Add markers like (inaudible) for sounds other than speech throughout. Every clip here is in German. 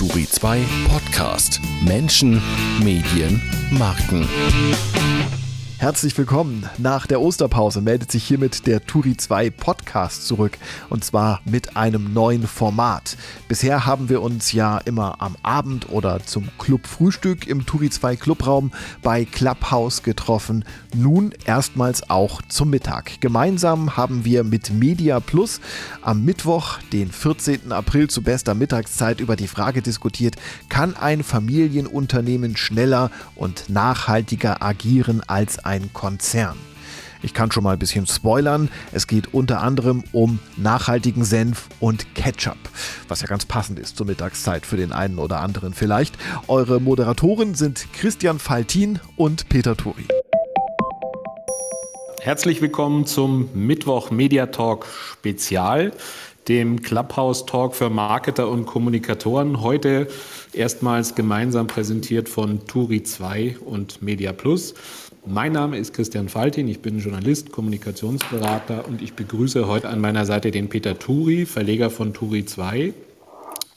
Turi 2 Podcast. Menschen, Medien, Marken. Herzlich willkommen. Nach der Osterpause meldet sich hiermit der Turi 2 Podcast zurück und zwar mit einem neuen Format. Bisher haben wir uns ja immer am Abend oder zum Clubfrühstück im Turi 2 Clubraum bei Clubhouse getroffen. Nun erstmals auch zum Mittag. Gemeinsam haben wir mit Media Plus am Mittwoch, den 14. April zu bester Mittagszeit über die Frage diskutiert, kann ein Familienunternehmen schneller und nachhaltiger agieren als ein ein Konzern. Ich kann schon mal ein bisschen spoilern. Es geht unter anderem um nachhaltigen Senf und Ketchup, was ja ganz passend ist zur Mittagszeit für den einen oder anderen vielleicht. Eure Moderatoren sind Christian Faltin und Peter Turi. Herzlich willkommen zum Mittwoch Media Talk Spezial, dem Clubhouse Talk für Marketer und Kommunikatoren. Heute erstmals gemeinsam präsentiert von Turi 2 und Media Plus. Mein Name ist Christian Faltin, ich bin Journalist, Kommunikationsberater und ich begrüße heute an meiner Seite den Peter Turi, Verleger von Turi 2.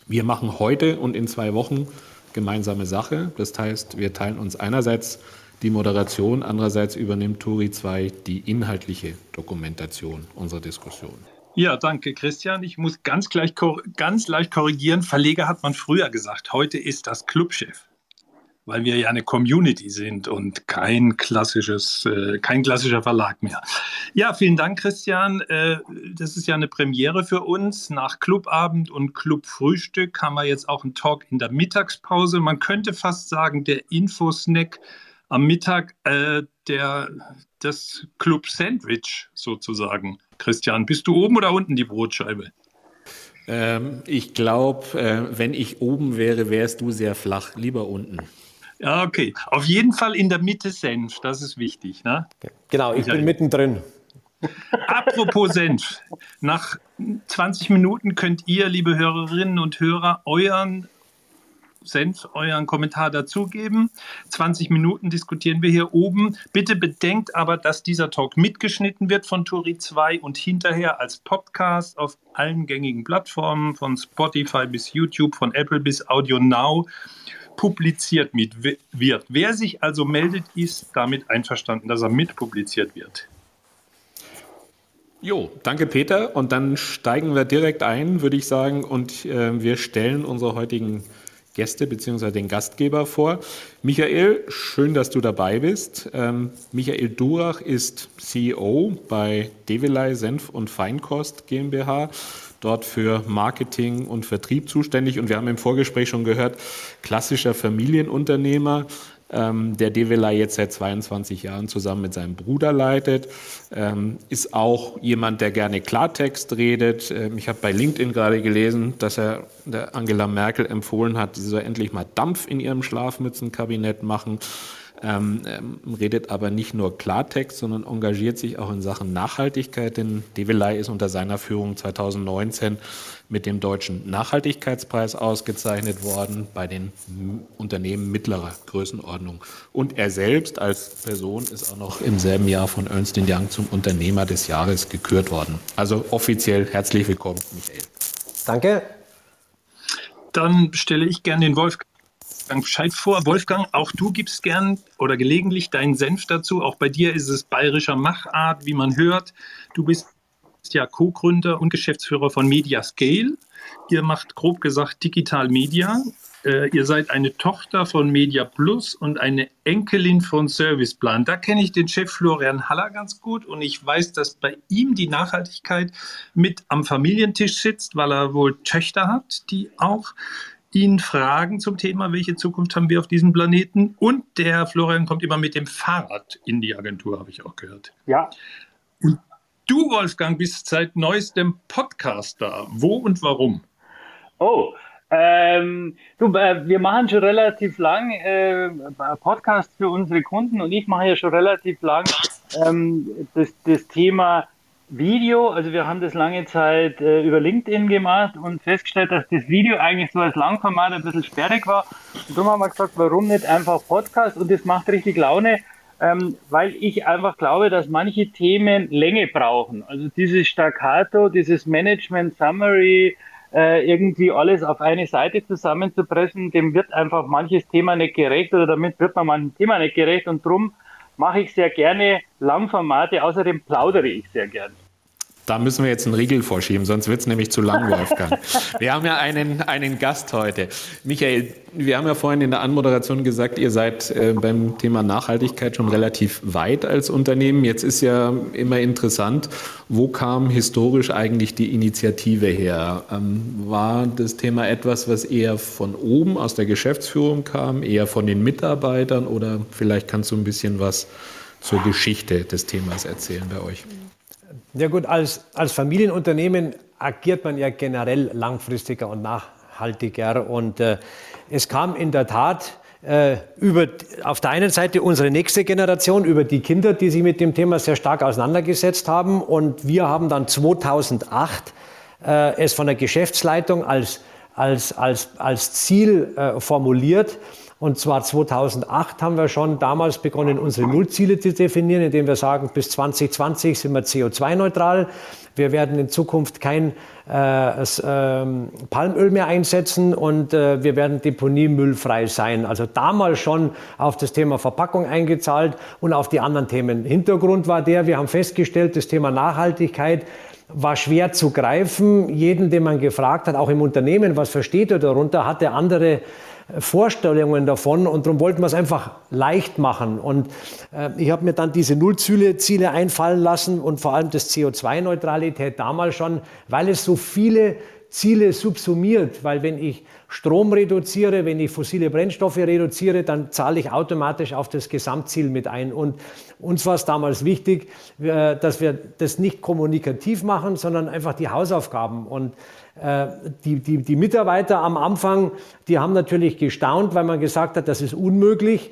Wir machen heute und in zwei Wochen gemeinsame Sache. Das heißt, wir teilen uns einerseits die Moderation, andererseits übernimmt Turi 2 die inhaltliche Dokumentation unserer Diskussion. Ja, danke, Christian. Ich muss ganz, gleich, ganz leicht korrigieren. Verleger hat man früher gesagt. Heute ist das Clubchef weil wir ja eine Community sind und kein klassisches, äh, kein klassischer Verlag mehr. Ja, vielen Dank, Christian. Äh, das ist ja eine Premiere für uns. Nach Clubabend und Clubfrühstück haben wir jetzt auch einen Talk in der Mittagspause. Man könnte fast sagen, der Infosnack am Mittag, äh, der, das Club Sandwich sozusagen. Christian, bist du oben oder unten die Brotscheibe? Ähm, ich glaube, äh, wenn ich oben wäre, wärst du sehr flach. Lieber unten. Ja, okay. Auf jeden Fall in der Mitte Senf, das ist wichtig. Ne? Genau, ich bin mittendrin. Apropos Senf. Nach 20 Minuten könnt ihr, liebe Hörerinnen und Hörer, euren Senf, euren Kommentar dazugeben. 20 Minuten diskutieren wir hier oben. Bitte bedenkt aber, dass dieser Talk mitgeschnitten wird von Turi 2 und hinterher als Podcast auf allen gängigen Plattformen, von Spotify bis YouTube, von Apple bis Audio Now publiziert mit, wird. Wer sich also meldet, ist damit einverstanden, dass er mitpubliziert wird. Jo, danke Peter. Und dann steigen wir direkt ein, würde ich sagen, und äh, wir stellen unsere heutigen Gäste bzw. den Gastgeber vor. Michael, schön, dass du dabei bist. Ähm, Michael Durach ist CEO bei Develei Senf und Feinkost GmbH dort für Marketing und Vertrieb zuständig. Und wir haben im Vorgespräch schon gehört, klassischer Familienunternehmer, ähm, der Devela jetzt seit 22 Jahren zusammen mit seinem Bruder leitet, ähm, ist auch jemand, der gerne Klartext redet. Ähm, ich habe bei LinkedIn gerade gelesen, dass er Angela Merkel empfohlen hat, sie soll endlich mal Dampf in ihrem Schlafmützenkabinett machen ähm, ähm, redet aber nicht nur Klartext, sondern engagiert sich auch in Sachen Nachhaltigkeit, denn Develei ist unter seiner Führung 2019 mit dem Deutschen Nachhaltigkeitspreis ausgezeichnet worden bei den Unternehmen mittlerer Größenordnung. Und er selbst als Person ist auch noch im selben Jahr von Ernst Young zum Unternehmer des Jahres gekürt worden. Also offiziell herzlich willkommen, Michael. Danke. Dann stelle ich gerne den Wolfgang Wolfgang Bescheid vor. Wolfgang, auch du gibst gern oder gelegentlich deinen Senf dazu. Auch bei dir ist es bayerischer Machart, wie man hört. Du bist ja Co-Gründer und Geschäftsführer von Mediascale. Ihr macht grob gesagt Digital Media. Äh, ihr seid eine Tochter von Media Plus und eine Enkelin von Serviceplan. Da kenne ich den Chef Florian Haller ganz gut und ich weiß, dass bei ihm die Nachhaltigkeit mit am Familientisch sitzt, weil er wohl Töchter hat, die auch ihn fragen zum Thema, welche Zukunft haben wir auf diesem Planeten. Und der Florian kommt immer mit dem Fahrrad in die Agentur, habe ich auch gehört. Ja. Und du, Wolfgang, bist seit neuestem Podcaster. Wo und warum? Oh, ähm, du, äh, wir machen schon relativ lang äh, Podcasts für unsere Kunden und ich mache ja schon relativ lang ähm, das, das Thema Video, also wir haben das lange Zeit äh, über LinkedIn gemacht und festgestellt, dass das Video eigentlich so als Langformat ein bisschen sperrig war. Und darum haben wir gesagt, warum nicht einfach Podcast? Und das macht richtig Laune, ähm, weil ich einfach glaube, dass manche Themen Länge brauchen. Also dieses Staccato, dieses Management Summary, äh, irgendwie alles auf eine Seite zusammenzupressen, dem wird einfach manches Thema nicht gerecht oder damit wird man manchem Thema nicht gerecht und drum mache ich sehr gerne Langformate, außerdem plaudere ich sehr gerne. Da müssen wir jetzt einen Riegel vorschieben, sonst wird es nämlich zu lang, Wolfgang. (laughs) wir haben ja einen, einen Gast heute. Michael, wir haben ja vorhin in der Anmoderation gesagt, ihr seid äh, beim Thema Nachhaltigkeit schon relativ weit als Unternehmen. Jetzt ist ja immer interessant, wo kam historisch eigentlich die Initiative her? Ähm, war das Thema etwas, was eher von oben aus der Geschäftsführung kam, eher von den Mitarbeitern oder vielleicht kannst du ein bisschen was zur Geschichte des Themas erzählen bei euch? Ja gut, als, als Familienunternehmen agiert man ja generell langfristiger und nachhaltiger. Und äh, es kam in der Tat äh, über, auf der einen Seite unsere nächste Generation, über die Kinder, die sich mit dem Thema sehr stark auseinandergesetzt haben. Und wir haben dann 2008 äh, es von der Geschäftsleitung als, als, als, als Ziel äh, formuliert, und zwar 2008 haben wir schon damals begonnen, unsere Nullziele zu definieren, indem wir sagen, bis 2020 sind wir CO2-neutral. Wir werden in Zukunft kein äh, äh, Palmöl mehr einsetzen und äh, wir werden deponiemüllfrei sein. Also damals schon auf das Thema Verpackung eingezahlt und auf die anderen Themen. Hintergrund war der, wir haben festgestellt, das Thema Nachhaltigkeit war schwer zu greifen. Jeden, den man gefragt hat, auch im Unternehmen, was versteht er darunter, hatte andere Vorstellungen davon und darum wollten wir es einfach leicht machen. Und äh, ich habe mir dann diese Nullziele Ziele einfallen lassen und vor allem das CO2-Neutralität damals schon, weil es so viele Ziele subsumiert, weil wenn ich Strom reduziere, wenn ich fossile Brennstoffe reduziere, dann zahle ich automatisch auf das Gesamtziel mit ein. Und uns war es damals wichtig, äh, dass wir das nicht kommunikativ machen, sondern einfach die Hausaufgaben. Und die, die, die Mitarbeiter am Anfang, die haben natürlich gestaunt, weil man gesagt hat, das ist unmöglich.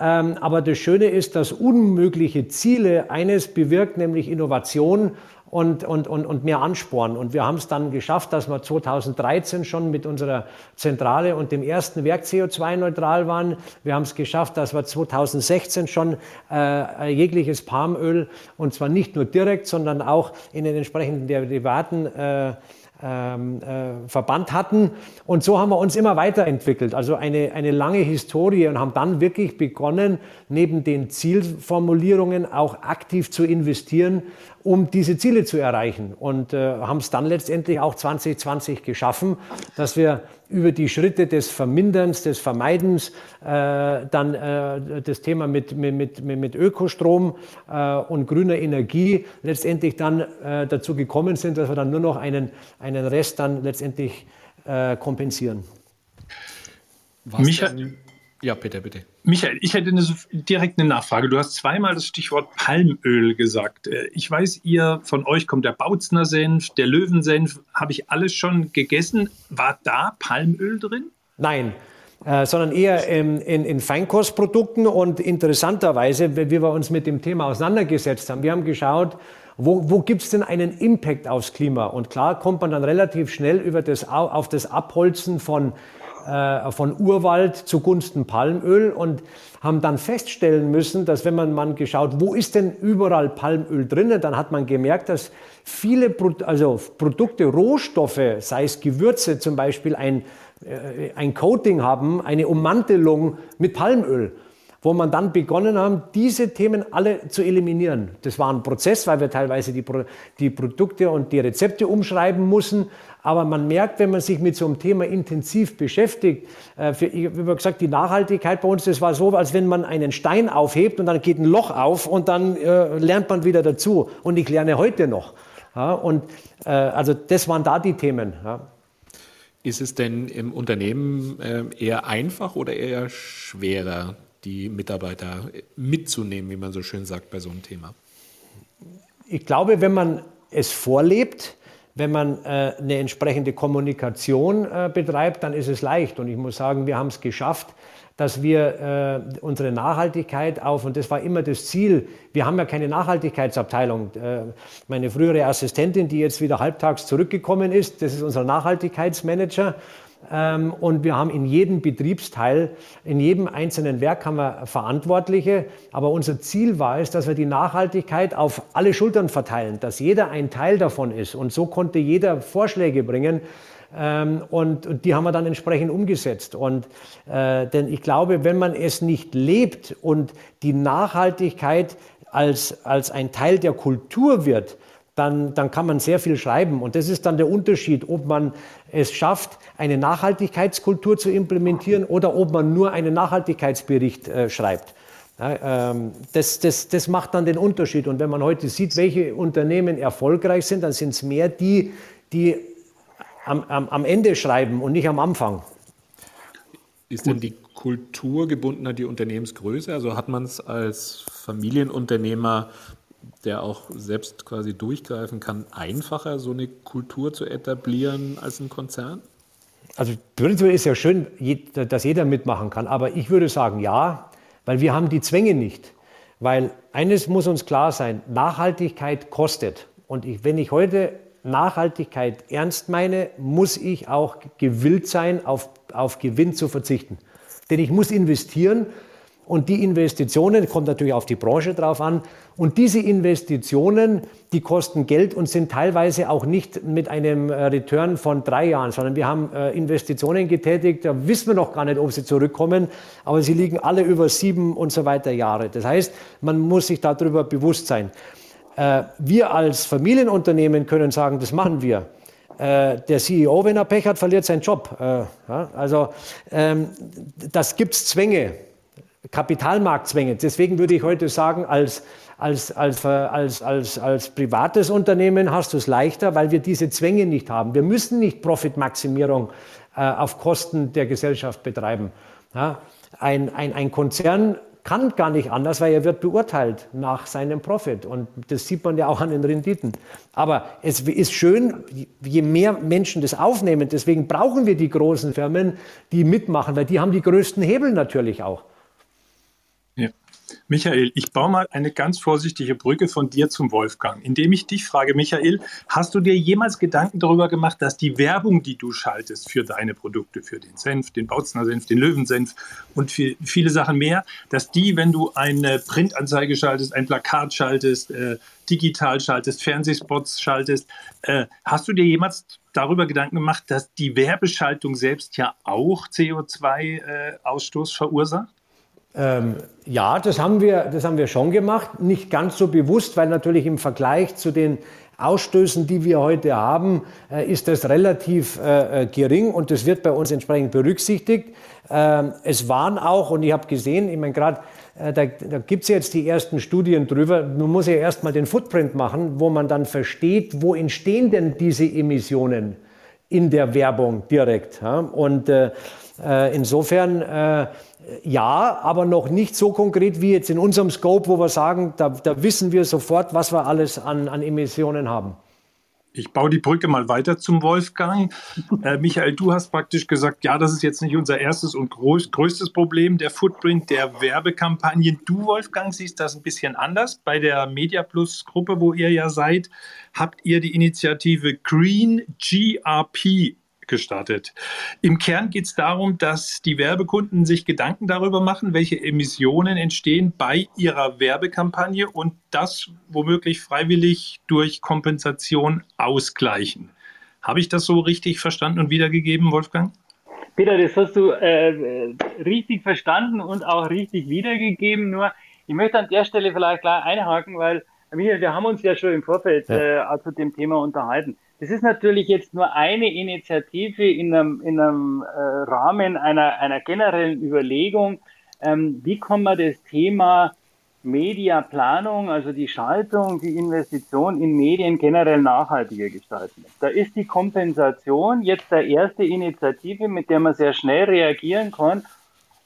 Ähm, aber das Schöne ist, dass unmögliche Ziele eines bewirkt, nämlich Innovation und, und, und, und mehr Ansporn. Und wir haben es dann geschafft, dass wir 2013 schon mit unserer Zentrale und dem ersten Werk CO2-neutral waren. Wir haben es geschafft, dass wir 2016 schon äh, jegliches Palmöl, und zwar nicht nur direkt, sondern auch in den entsprechenden Derivaten, äh, ähm, äh, Verband hatten. Und so haben wir uns immer weiterentwickelt. Also eine, eine lange Historie und haben dann wirklich begonnen, neben den Zielformulierungen auch aktiv zu investieren, um diese Ziele zu erreichen. Und äh, haben es dann letztendlich auch 2020 geschaffen, dass wir über die Schritte des Verminderns, des Vermeidens, äh, dann äh, das Thema mit, mit, mit, mit Ökostrom äh, und grüner Energie letztendlich dann äh, dazu gekommen sind, dass wir dann nur noch einen, einen Rest dann letztendlich äh, kompensieren. Was Michael, ja, bitte, bitte. Michael, ich hätte eine, direkt eine Nachfrage. Du hast zweimal das Stichwort Palmöl gesagt. Äh, ich weiß, ihr von euch kommt der Bautzner Senf, der Löwensenf. Habe ich alles schon gegessen? War da Palmöl drin? Nein, äh, sondern eher in, in, in, Feinkostprodukten. Und interessanterweise, wie wir uns mit dem Thema auseinandergesetzt haben, wir haben geschaut, wo, wo gibt es denn einen Impact aufs Klima? Und klar kommt man dann relativ schnell über das, auf das Abholzen von äh, von Urwald zugunsten Palmöl und haben dann feststellen müssen, dass wenn man mal geschaut, wo ist denn überall Palmöl drin, dann hat man gemerkt, dass viele Pro also Produkte, Rohstoffe, sei es Gewürze zum Beispiel, ein, äh, ein Coating haben, eine Ummantelung mit Palmöl wo man dann begonnen haben, diese Themen alle zu eliminieren. Das war ein Prozess, weil wir teilweise die, Pro die Produkte und die Rezepte umschreiben mussten. Aber man merkt, wenn man sich mit so einem Thema intensiv beschäftigt, äh, für, ich habe gesagt, die Nachhaltigkeit bei uns, das war so, als wenn man einen Stein aufhebt und dann geht ein Loch auf und dann äh, lernt man wieder dazu. Und ich lerne heute noch. Ja, und äh, also das waren da die Themen. Ja. Ist es denn im Unternehmen äh, eher einfach oder eher schwerer, die Mitarbeiter mitzunehmen, wie man so schön sagt, bei so einem Thema? Ich glaube, wenn man es vorlebt, wenn man äh, eine entsprechende Kommunikation äh, betreibt, dann ist es leicht. Und ich muss sagen, wir haben es geschafft, dass wir äh, unsere Nachhaltigkeit auf, und das war immer das Ziel, wir haben ja keine Nachhaltigkeitsabteilung. Äh, meine frühere Assistentin, die jetzt wieder halbtags zurückgekommen ist, das ist unser Nachhaltigkeitsmanager. Ähm, und wir haben in jedem Betriebsteil, in jedem einzelnen Werk haben wir Verantwortliche. Aber unser Ziel war es, dass wir die Nachhaltigkeit auf alle Schultern verteilen, dass jeder ein Teil davon ist. Und so konnte jeder Vorschläge bringen, Ähm, und, und, die haben wir dann entsprechend umgesetzt. Und, äh, denn ich glaube, wenn man es nicht lebt und die Nachhaltigkeit als, als ein Teil der Kultur wird, dann, dann kann man sehr viel schreiben. Und das ist dann der Unterschied, ob man es schafft, eine Nachhaltigkeitskultur zu implementieren oder ob man nur einen Nachhaltigkeitsbericht äh, schreibt. Ja, ähm, das, das, das macht dann den Unterschied. Und wenn man heute sieht, welche Unternehmen erfolgreich sind, dann sind es mehr die, die am, am, am Ende schreiben und nicht am Anfang. Ist denn die Kultur gebunden an die Unternehmensgröße? Also hat man es als Familienunternehmer, der auch selbst quasi durchgreifen kann, einfacher, so eine Kultur zu etablieren als ein Konzern? Also prinzipiell ist ja schön, dass jeder mitmachen kann, aber ich würde sagen ja, weil wir haben die Zwänge nicht. Weil eines muss uns klar sein, Nachhaltigkeit kostet. Und ich, wenn ich heute Nachhaltigkeit ernst meine, muss ich auch gewillt sein, auf, auf Gewinn zu verzichten. Denn ich muss investieren und die Investitionen, kommt natürlich auf die Branche drauf an, und diese Investitionen, die kosten Geld und sind teilweise auch nicht mit einem äh, Return von drei Jahren, sondern wir haben äh, Investitionen getätigt, da wissen wir noch gar nicht, ob sie zurückkommen, aber sie liegen alle über sieben und so weiter Jahre. Das heißt, man muss sich darüber bewusst sein. Äh, wir als Familienunternehmen können sagen, das machen wir. Der CEO, wenn er Pech hat, verliert seinen Job. Also ähm, das gibt es Zwänge, Kapitalmarktzwänge. Deswegen würde ich heute sagen, als, als, als, als, als, als privates Unternehmen hast du es leichter, weil wir diese Zwänge nicht haben. Wir müssen nicht Profitmaximierung auf Kosten der Gesellschaft betreiben. Ein, ein, ein Konzern kann gar nicht anders, weil er wird beurteilt nach seinem Profit. Und das sieht man ja auch an den Renditen. Aber es ist schön, je mehr Menschen das aufnehmen, deswegen brauchen wir die großen Firmen, die mitmachen, weil die haben die größten Hebel natürlich auch. Michael, ich baue mal eine ganz vorsichtige Brücke von dir zum Wolfgang, indem ich dich frage, Michael, hast du dir jemals Gedanken darüber gemacht, dass die Werbung, die du schaltest für deine Produkte, für den Senf, den Bautzner Senf, den Löwensenf und für viele Sachen mehr, dass die, wenn du eine Printanzeige schaltest, ein Plakat schaltest, äh, digital schaltest, Fernsehspots schaltest, äh, hast du dir jemals darüber Gedanken gemacht, dass die Werbeschaltung selbst ja auch CO2-Ausstoß äh, verursacht? Ähm, ja, das haben, wir, das haben wir schon gemacht. Nicht ganz so bewusst, weil natürlich im Vergleich zu den Ausstößen, die wir heute haben, äh, ist das relativ äh, äh gering und das wird bei uns entsprechend berücksichtigt. Ähm, es waren auch, und ich habe gesehen, ich meine gerade, äh, da, da gibt es jetzt die ersten Studien drüber, man muss ja erstmal den Footprint machen, wo man dann versteht, wo entstehen denn diese Emissionen in der Werbung direkt. Ja? Und äh, äh insofern ja, aber noch nicht so konkret wie jetzt in unserem Scope, wo wir sagen, da, da wissen wir sofort, was wir alles an, an Emissionen haben. Ich baue die Brücke mal weiter zum Wolfgang. (laughs) Äh, Michael, du hast praktisch gesagt, ja, das ist jetzt nicht unser erstes und groß, größtes Problem, der Footprint der Werbekampagnen. Du, Wolfgang, siehst das ein bisschen anders. Bei der Media Plus Gruppe, wo ihr ja seid, habt ihr die Initiative Green GRP gestartet. Im Kern geht es darum, dass die Werbekunden sich Gedanken darüber machen, welche Emissionen entstehen bei ihrer Werbekampagne und das womöglich freiwillig durch Kompensation ausgleichen. Habe ich das so richtig verstanden und wiedergegeben, Wolfgang? Peter, das hast du äh, richtig verstanden und auch richtig wiedergegeben. Nur, ich möchte an der Stelle vielleicht gleich einhaken, weil wir haben uns ja schon im Vorfeld ja. äh, zu dem Thema unterhalten. Das ist natürlich jetzt nur eine Initiative in einem, in einem äh, Rahmen einer, einer generellen Überlegung, ähm, wie kann man das Thema Mediaplanung, also die Schaltung, die Investition in Medien generell nachhaltiger gestalten. Da ist die Kompensation jetzt der erste Initiative, mit der man sehr schnell reagieren kann.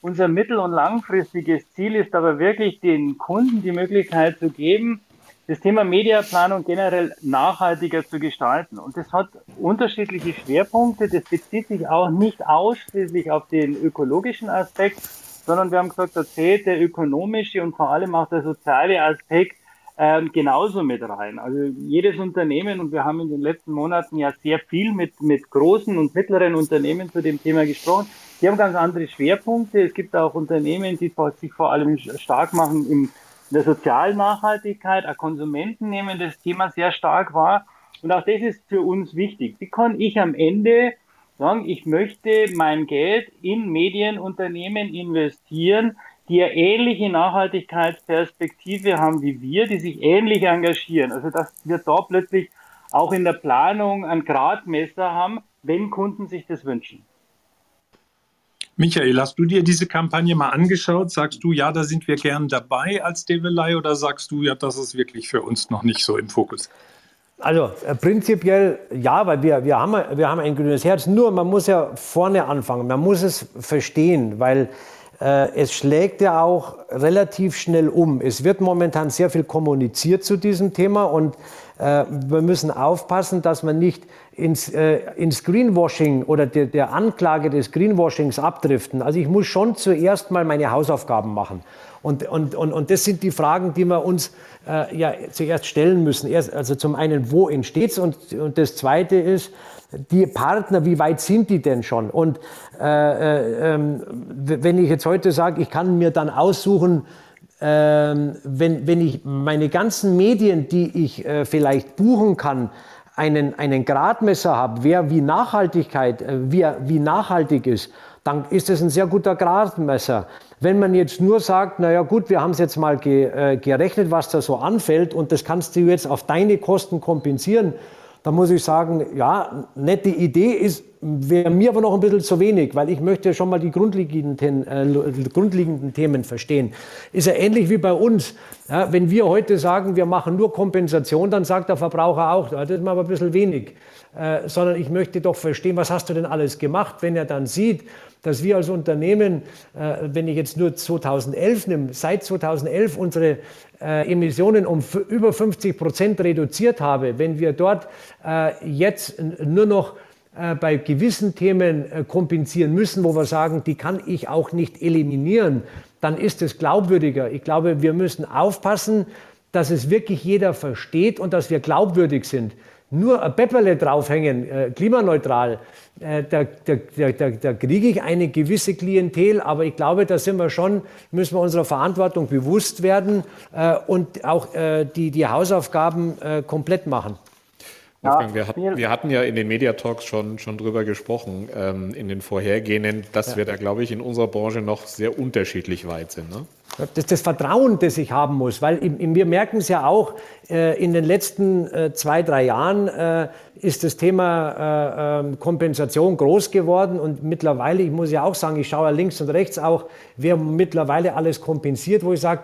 Unser mittel- und langfristiges Ziel ist aber wirklich, den Kunden die Möglichkeit zu geben, das Thema Mediaplanung generell nachhaltiger zu gestalten. Und das hat unterschiedliche Schwerpunkte. Das bezieht sich auch nicht ausschließlich auf den ökologischen Aspekt, sondern wir haben gesagt, da zählt der ökonomische und vor allem auch der soziale Aspekt ähm, genauso mit rein. Also jedes Unternehmen, und wir haben in den letzten Monaten ja sehr viel mit, mit großen und mittleren Unternehmen zu dem Thema gesprochen, die haben ganz andere Schwerpunkte. Es gibt auch Unternehmen, die sich vor allem stark machen im in der sozialen Nachhaltigkeit, auch Konsumenten nehmen das Thema sehr stark wahr. Und auch das ist für uns wichtig. Wie kann ich am Ende sagen, ich möchte mein Geld in Medienunternehmen investieren, die eine ähnliche Nachhaltigkeitsperspektive haben wie wir, die sich ähnlich engagieren. Also dass wir da plötzlich auch in der Planung ein Gradmesser haben, wenn Kunden sich das wünschen. Michael, hast du dir diese Kampagne mal angeschaut? Sagst du, ja, da sind wir gern dabei als Develei oder sagst du, ja, das ist wirklich für uns noch nicht so im Fokus? Also äh, prinzipiell ja, weil wir, wir, haben, wir haben ein grünes Herz. Nur man muss ja vorne anfangen, man muss es verstehen, weil äh, es schlägt ja auch relativ schnell um. Es wird momentan sehr viel kommuniziert zu diesem Thema und wir müssen aufpassen, dass man nicht ins, äh, ins Greenwashing oder der, der Anklage des Greenwashings abdriften. Also ich muss schon zuerst mal meine Hausaufgaben machen. Und, und, und, und das sind die Fragen, die wir uns äh, ja zuerst stellen müssen. Erst, also zum einen, wo entsteht es? Und, und das Zweite ist, die Partner, wie weit sind die denn schon? Und äh, äh, wenn ich jetzt heute sage, ich kann mir dann aussuchen, ähm, wenn, wenn ich meine ganzen Medien, die ich äh, vielleicht buchen kann, einen, einen Gradmesser habe, wer wie Nachhaltigkeit, äh, wie, wie nachhaltig ist, dann ist es ein sehr guter Gradmesser. Wenn man jetzt nur sagt, naja gut, wir haben es jetzt mal ge, äh, gerechnet, was da so anfällt und das kannst du jetzt auf deine Kosten kompensieren, da muss ich sagen, ja, nette Idee ist, wäre mir aber noch ein bisschen zu wenig, weil ich möchte schon mal die grundlegenden, äh, grundlegenden Themen verstehen. Ist ja ähnlich wie bei uns. Ja, wenn wir heute sagen, wir machen nur Kompensation, dann sagt der Verbraucher auch, das ist mir aber ein bisschen wenig. Äh, sondern ich möchte doch verstehen, was hast du denn alles gemacht, wenn er dann sieht, dass wir als Unternehmen, äh, wenn ich jetzt nur 2011 nehme, seit 2011 unsere äh, Emissionen um über 50 Prozent reduziert habe, wenn wir dort äh, jetzt nur noch bei gewissen Themen kompensieren müssen, wo wir sagen, die kann ich auch nicht eliminieren, dann ist es glaubwürdiger. Ich glaube, wir müssen aufpassen, dass es wirklich jeder versteht und dass wir glaubwürdig sind nur ein Pepperle draufhängen, äh, klimaneutral, äh, da, da, da, da kriege ich eine gewisse Klientel, aber ich glaube, da sind wir schon, müssen wir unserer Verantwortung bewusst werden äh, und auch äh, die, die Hausaufgaben äh, komplett machen. Wolfgang, wir, hat, wir, hatten ja in den Mediatalks schon, schon drüber gesprochen, ähm, in den vorhergehenden, dass ja. wir da, glaube ich, in unserer Branche noch sehr unterschiedlich weit sind. Ne? Das, das Vertrauen, das ich haben muss, weil wir merken es ja auch, äh, in den letzten äh, zwei, drei Jahren äh, ist das Thema ähm, Kompensation groß geworden und mittlerweile, ich muss ja auch sagen, ich schaue links und rechts auch, wer mittlerweile alles kompensiert, wo ich sage,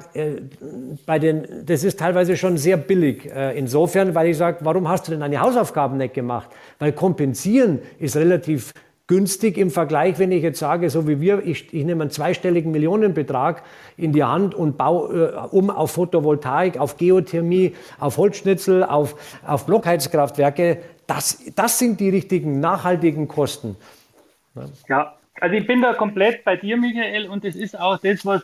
bei den, das ist teilweise schon sehr billig insofern, weil ich sage, warum hast du denn deine Hausaufgaben nicht gemacht? Weil kompensieren ist relativ günstig im Vergleich, wenn ich jetzt sage, so wie wir, ich, ich nehme einen zweistelligen Millionenbetrag in die Hand und baue äh, um auf Photovoltaik, auf Geothermie, auf Holzschnitzel, auf, auf Blockheizkraftwerke. Das, das sind die richtigen nachhaltigen Kosten. Ja, also ich bin da komplett bei dir, Michael, und es ist auch das, was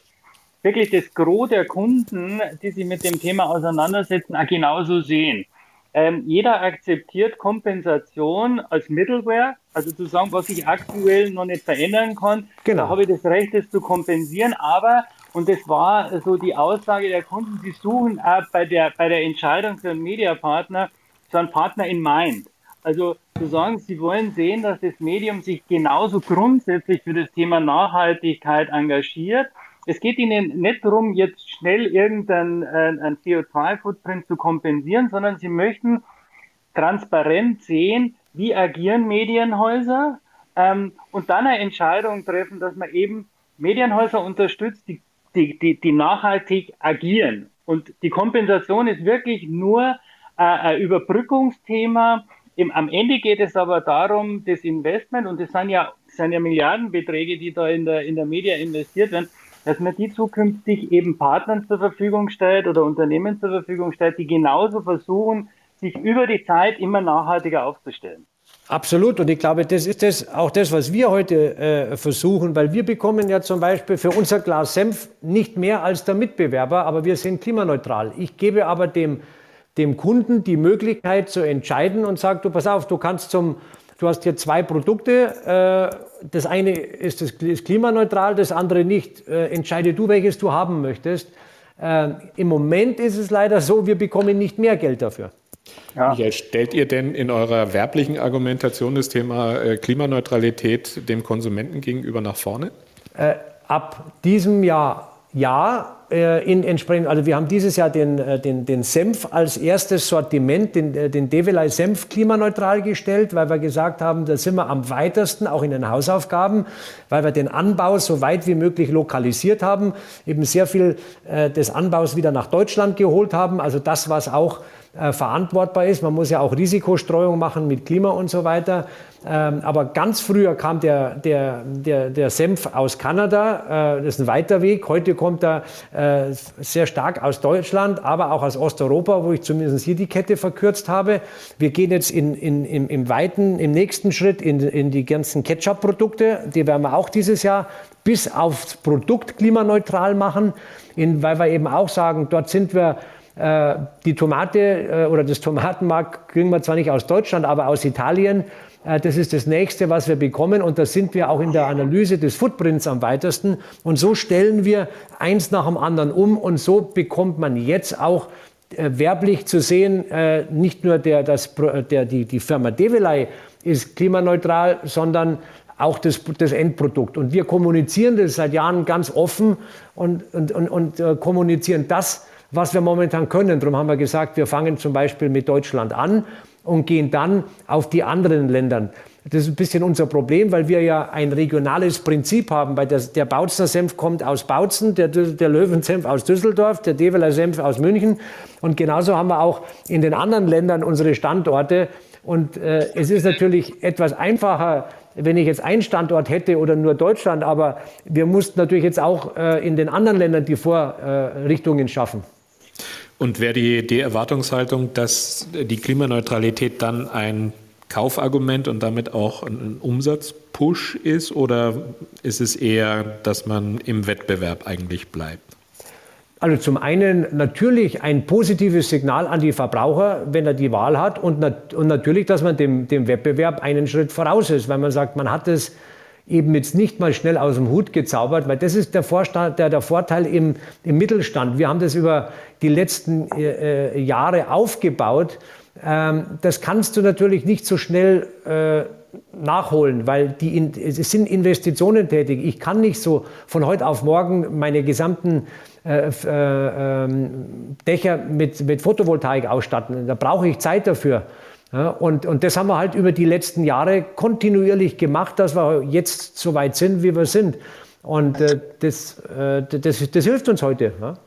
wirklich das Gros der Kunden, die sich mit dem Thema auseinandersetzen, auch genauso sehen. Ähm, jeder akzeptiert Kompensation als Middleware, also zu sagen, was ich aktuell noch nicht verändern kann, genau. da habe ich das Recht, das zu kompensieren, aber, und das war so die Aussage der Kunden, sie suchen auch bei der, bei der Entscheidung für einen Mediapartner so einen Partner in Mind. Also zu sagen, sie wollen sehen, dass das Medium sich genauso grundsätzlich für das Thema Nachhaltigkeit engagiert es geht Ihnen nicht darum, jetzt schnell irgendeinen äh, CO2-Footprint zu kompensieren, sondern Sie möchten transparent sehen, wie agieren Medienhäuser ähm, und dann eine Entscheidung treffen, dass man eben Medienhäuser unterstützt, die, die, die, die nachhaltig agieren. Und die Kompensation ist wirklich nur äh, ein Überbrückungsthema. Im, am Ende geht es aber darum, das Investment, und das sind ja, das sind ja Milliardenbeträge, die da in der, in der Media investiert werden, dass man die zukünftig eben Partnern zur Verfügung stellt oder Unternehmen zur Verfügung stellt, die genauso versuchen, sich über die Zeit immer nachhaltiger aufzustellen. Absolut. Und ich glaube, das ist das, auch das, was wir heute äh, versuchen, weil wir bekommen ja zum Beispiel für unser Glas Senf nicht mehr als der Mitbewerber, aber wir sind klimaneutral. Ich gebe aber dem, dem Kunden die Möglichkeit zu entscheiden und sage, du pass auf, du kannst zum Du hast hier zwei Produkte. Äh, das eine ist, das, ist klimaneutral, das andere nicht. Äh, entscheide du, welches du haben möchtest. Äh, Im Moment ist es leider so, wir bekommen nicht mehr Geld dafür. Ja. Michael, stellt ihr denn in eurer werblichen Argumentation das Thema Klimaneutralität dem Konsumenten gegenüber nach vorne? Ab diesem Jahr ja, in entsprechend, also wir haben dieses Jahr den, äh, den, den Senf als erstes Sortiment, den, äh, den Develei Senf klimaneutral gestellt, weil wir gesagt haben, da sind wir am weitesten, auch in den Hausaufgaben, weil wir den Anbau so weit wie möglich lokalisiert haben, eben sehr viel äh, des Anbaus wieder nach Deutschland geholt haben, also das, was auch äh, verantwortbar ist. Man muss ja auch Risikostreuung machen mit Klima und so weiter. Ähm, aber ganz früher kam der, der, der, der Senf aus Kanada. Äh, das ist ein weiter Weg. Heute kommt er äh, sehr stark aus Deutschland, aber auch aus Osteuropa, wo ich zumindest hier die Kette verkürzt habe. Wir gehen jetzt in, in, im, im weiten, im nächsten Schritt in, in die ganzen Ketchup-Produkte. Die werden wir auch dieses Jahr bis aufs Produkt klimaneutral machen, in, weil wir eben auch sagen, dort sind wir die Tomate äh, oder das Tomatenmark kriegen wir zwar nicht aus Deutschland, aber aus Italien. Äh, das ist das nächste, was wir bekommen. Und da sind wir auch in der Analyse des Footprints am weitesten. Und so stellen wir eins nach dem anderen um. Und so bekommt man jetzt auch werblich zu sehen, nicht nur der, das, der, die, die Firma Develei ist klimaneutral, sondern auch das, das Endprodukt. Und wir kommunizieren das seit Jahren ganz offen und, und, und, und kommunizieren das, was wir momentan können. Darum haben wir gesagt, wir fangen zum Beispiel mit Deutschland an und gehen dann auf die anderen Länder. Das ist ein bisschen unser Problem, weil wir ja ein regionales Prinzip haben. Weil der, der Bautzner Senf kommt aus Bautzen, der, der Löwensenf aus Düsseldorf, der Develer Senf aus München. Und genauso haben wir auch in den anderen Ländern unsere Standorte. Und äh, es ist natürlich etwas einfacher, wenn ich jetzt einen Standort hätte oder nur Deutschland. Aber wir mussten natürlich jetzt auch äh, in den anderen Ländern die Vorrichtungen schaffen. Und wäre die, die Erwartungshaltung, dass die Klimaneutralität dann ein Kaufargument und damit auch ein Umsatzpush ist oder ist es eher, dass man im Wettbewerb eigentlich bleibt? Also zum einen natürlich ein positives Signal an die Verbraucher, wenn er die Wahl hat und, nat und natürlich, dass man dem, dem Wettbewerb einen Schritt voraus ist, weil man sagt, man hat es eben jetzt nicht mal schnell aus dem Hut gezaubert, weil das ist der, Vorstand, der, der Vorteil im, im Mittelstand. Wir haben das über die letzten äh, äh, Jahre aufgebaut. Ähm, das kannst du natürlich nicht so schnell äh, nachholen, weil die, es sind Investitionen tätig. Ich kann nicht so von heute auf morgen meine gesamten äh, äh, ähm, Dächer mit, mit Photovoltaik ausstatten. Da brauche ich Zeit dafür. Ja, und, und das haben wir halt über die letzten Jahre kontinuierlich gemacht, dass wir jetzt so weit sind, wie wir sind. Und äh, das, äh, das, das hilft uns heute. Ja.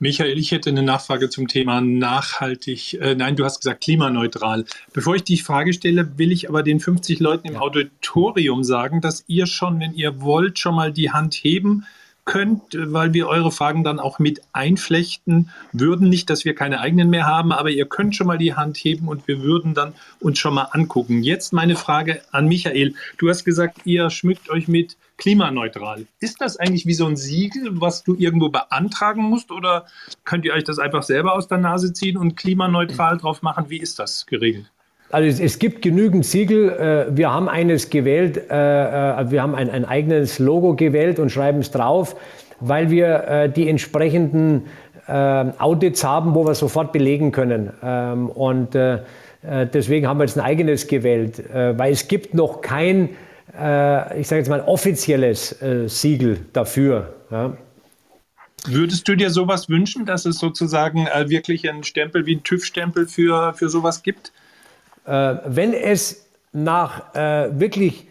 Michael, ich hätte eine Nachfrage zum Thema nachhaltig. Äh, nein, du hast gesagt klimaneutral. Bevor ich die Frage stelle, will ich aber den 50 Leuten im Auditorium sagen, dass ihr schon, wenn ihr wollt, schon mal die Hand heben könnt, weil wir eure Fragen dann auch mit einflechten würden. Nicht, dass wir keine eigenen mehr haben, aber ihr könnt schon mal die Hand heben und wir würden dann uns schon mal angucken. Jetzt meine Frage an Michael. Du hast gesagt, ihr schmückt euch mit klimaneutral. Ist das eigentlich wie so ein Siegel, was du irgendwo beantragen musst oder könnt ihr euch das einfach selber aus der Nase ziehen und klimaneutral drauf machen? Wie ist das geregelt? Also es, es, gibt genügend Siegel. Äh, wir haben eines gewählt, äh, äh, wir haben ein, ein eigenes Logo gewählt und schreiben es drauf, weil wir die entsprechenden Audits haben, wo wir sofort belegen können. Ähm, und deswegen haben wir jetzt ein eigenes gewählt, weil es gibt noch kein, ich sage jetzt mal, offizielles Siegel dafür. Würdest du dir sowas wünschen, dass es sozusagen wirklich einen Stempel wie ein TÜV-Stempel für, für sowas gibt? Äh, wenn es nach äh, wirklich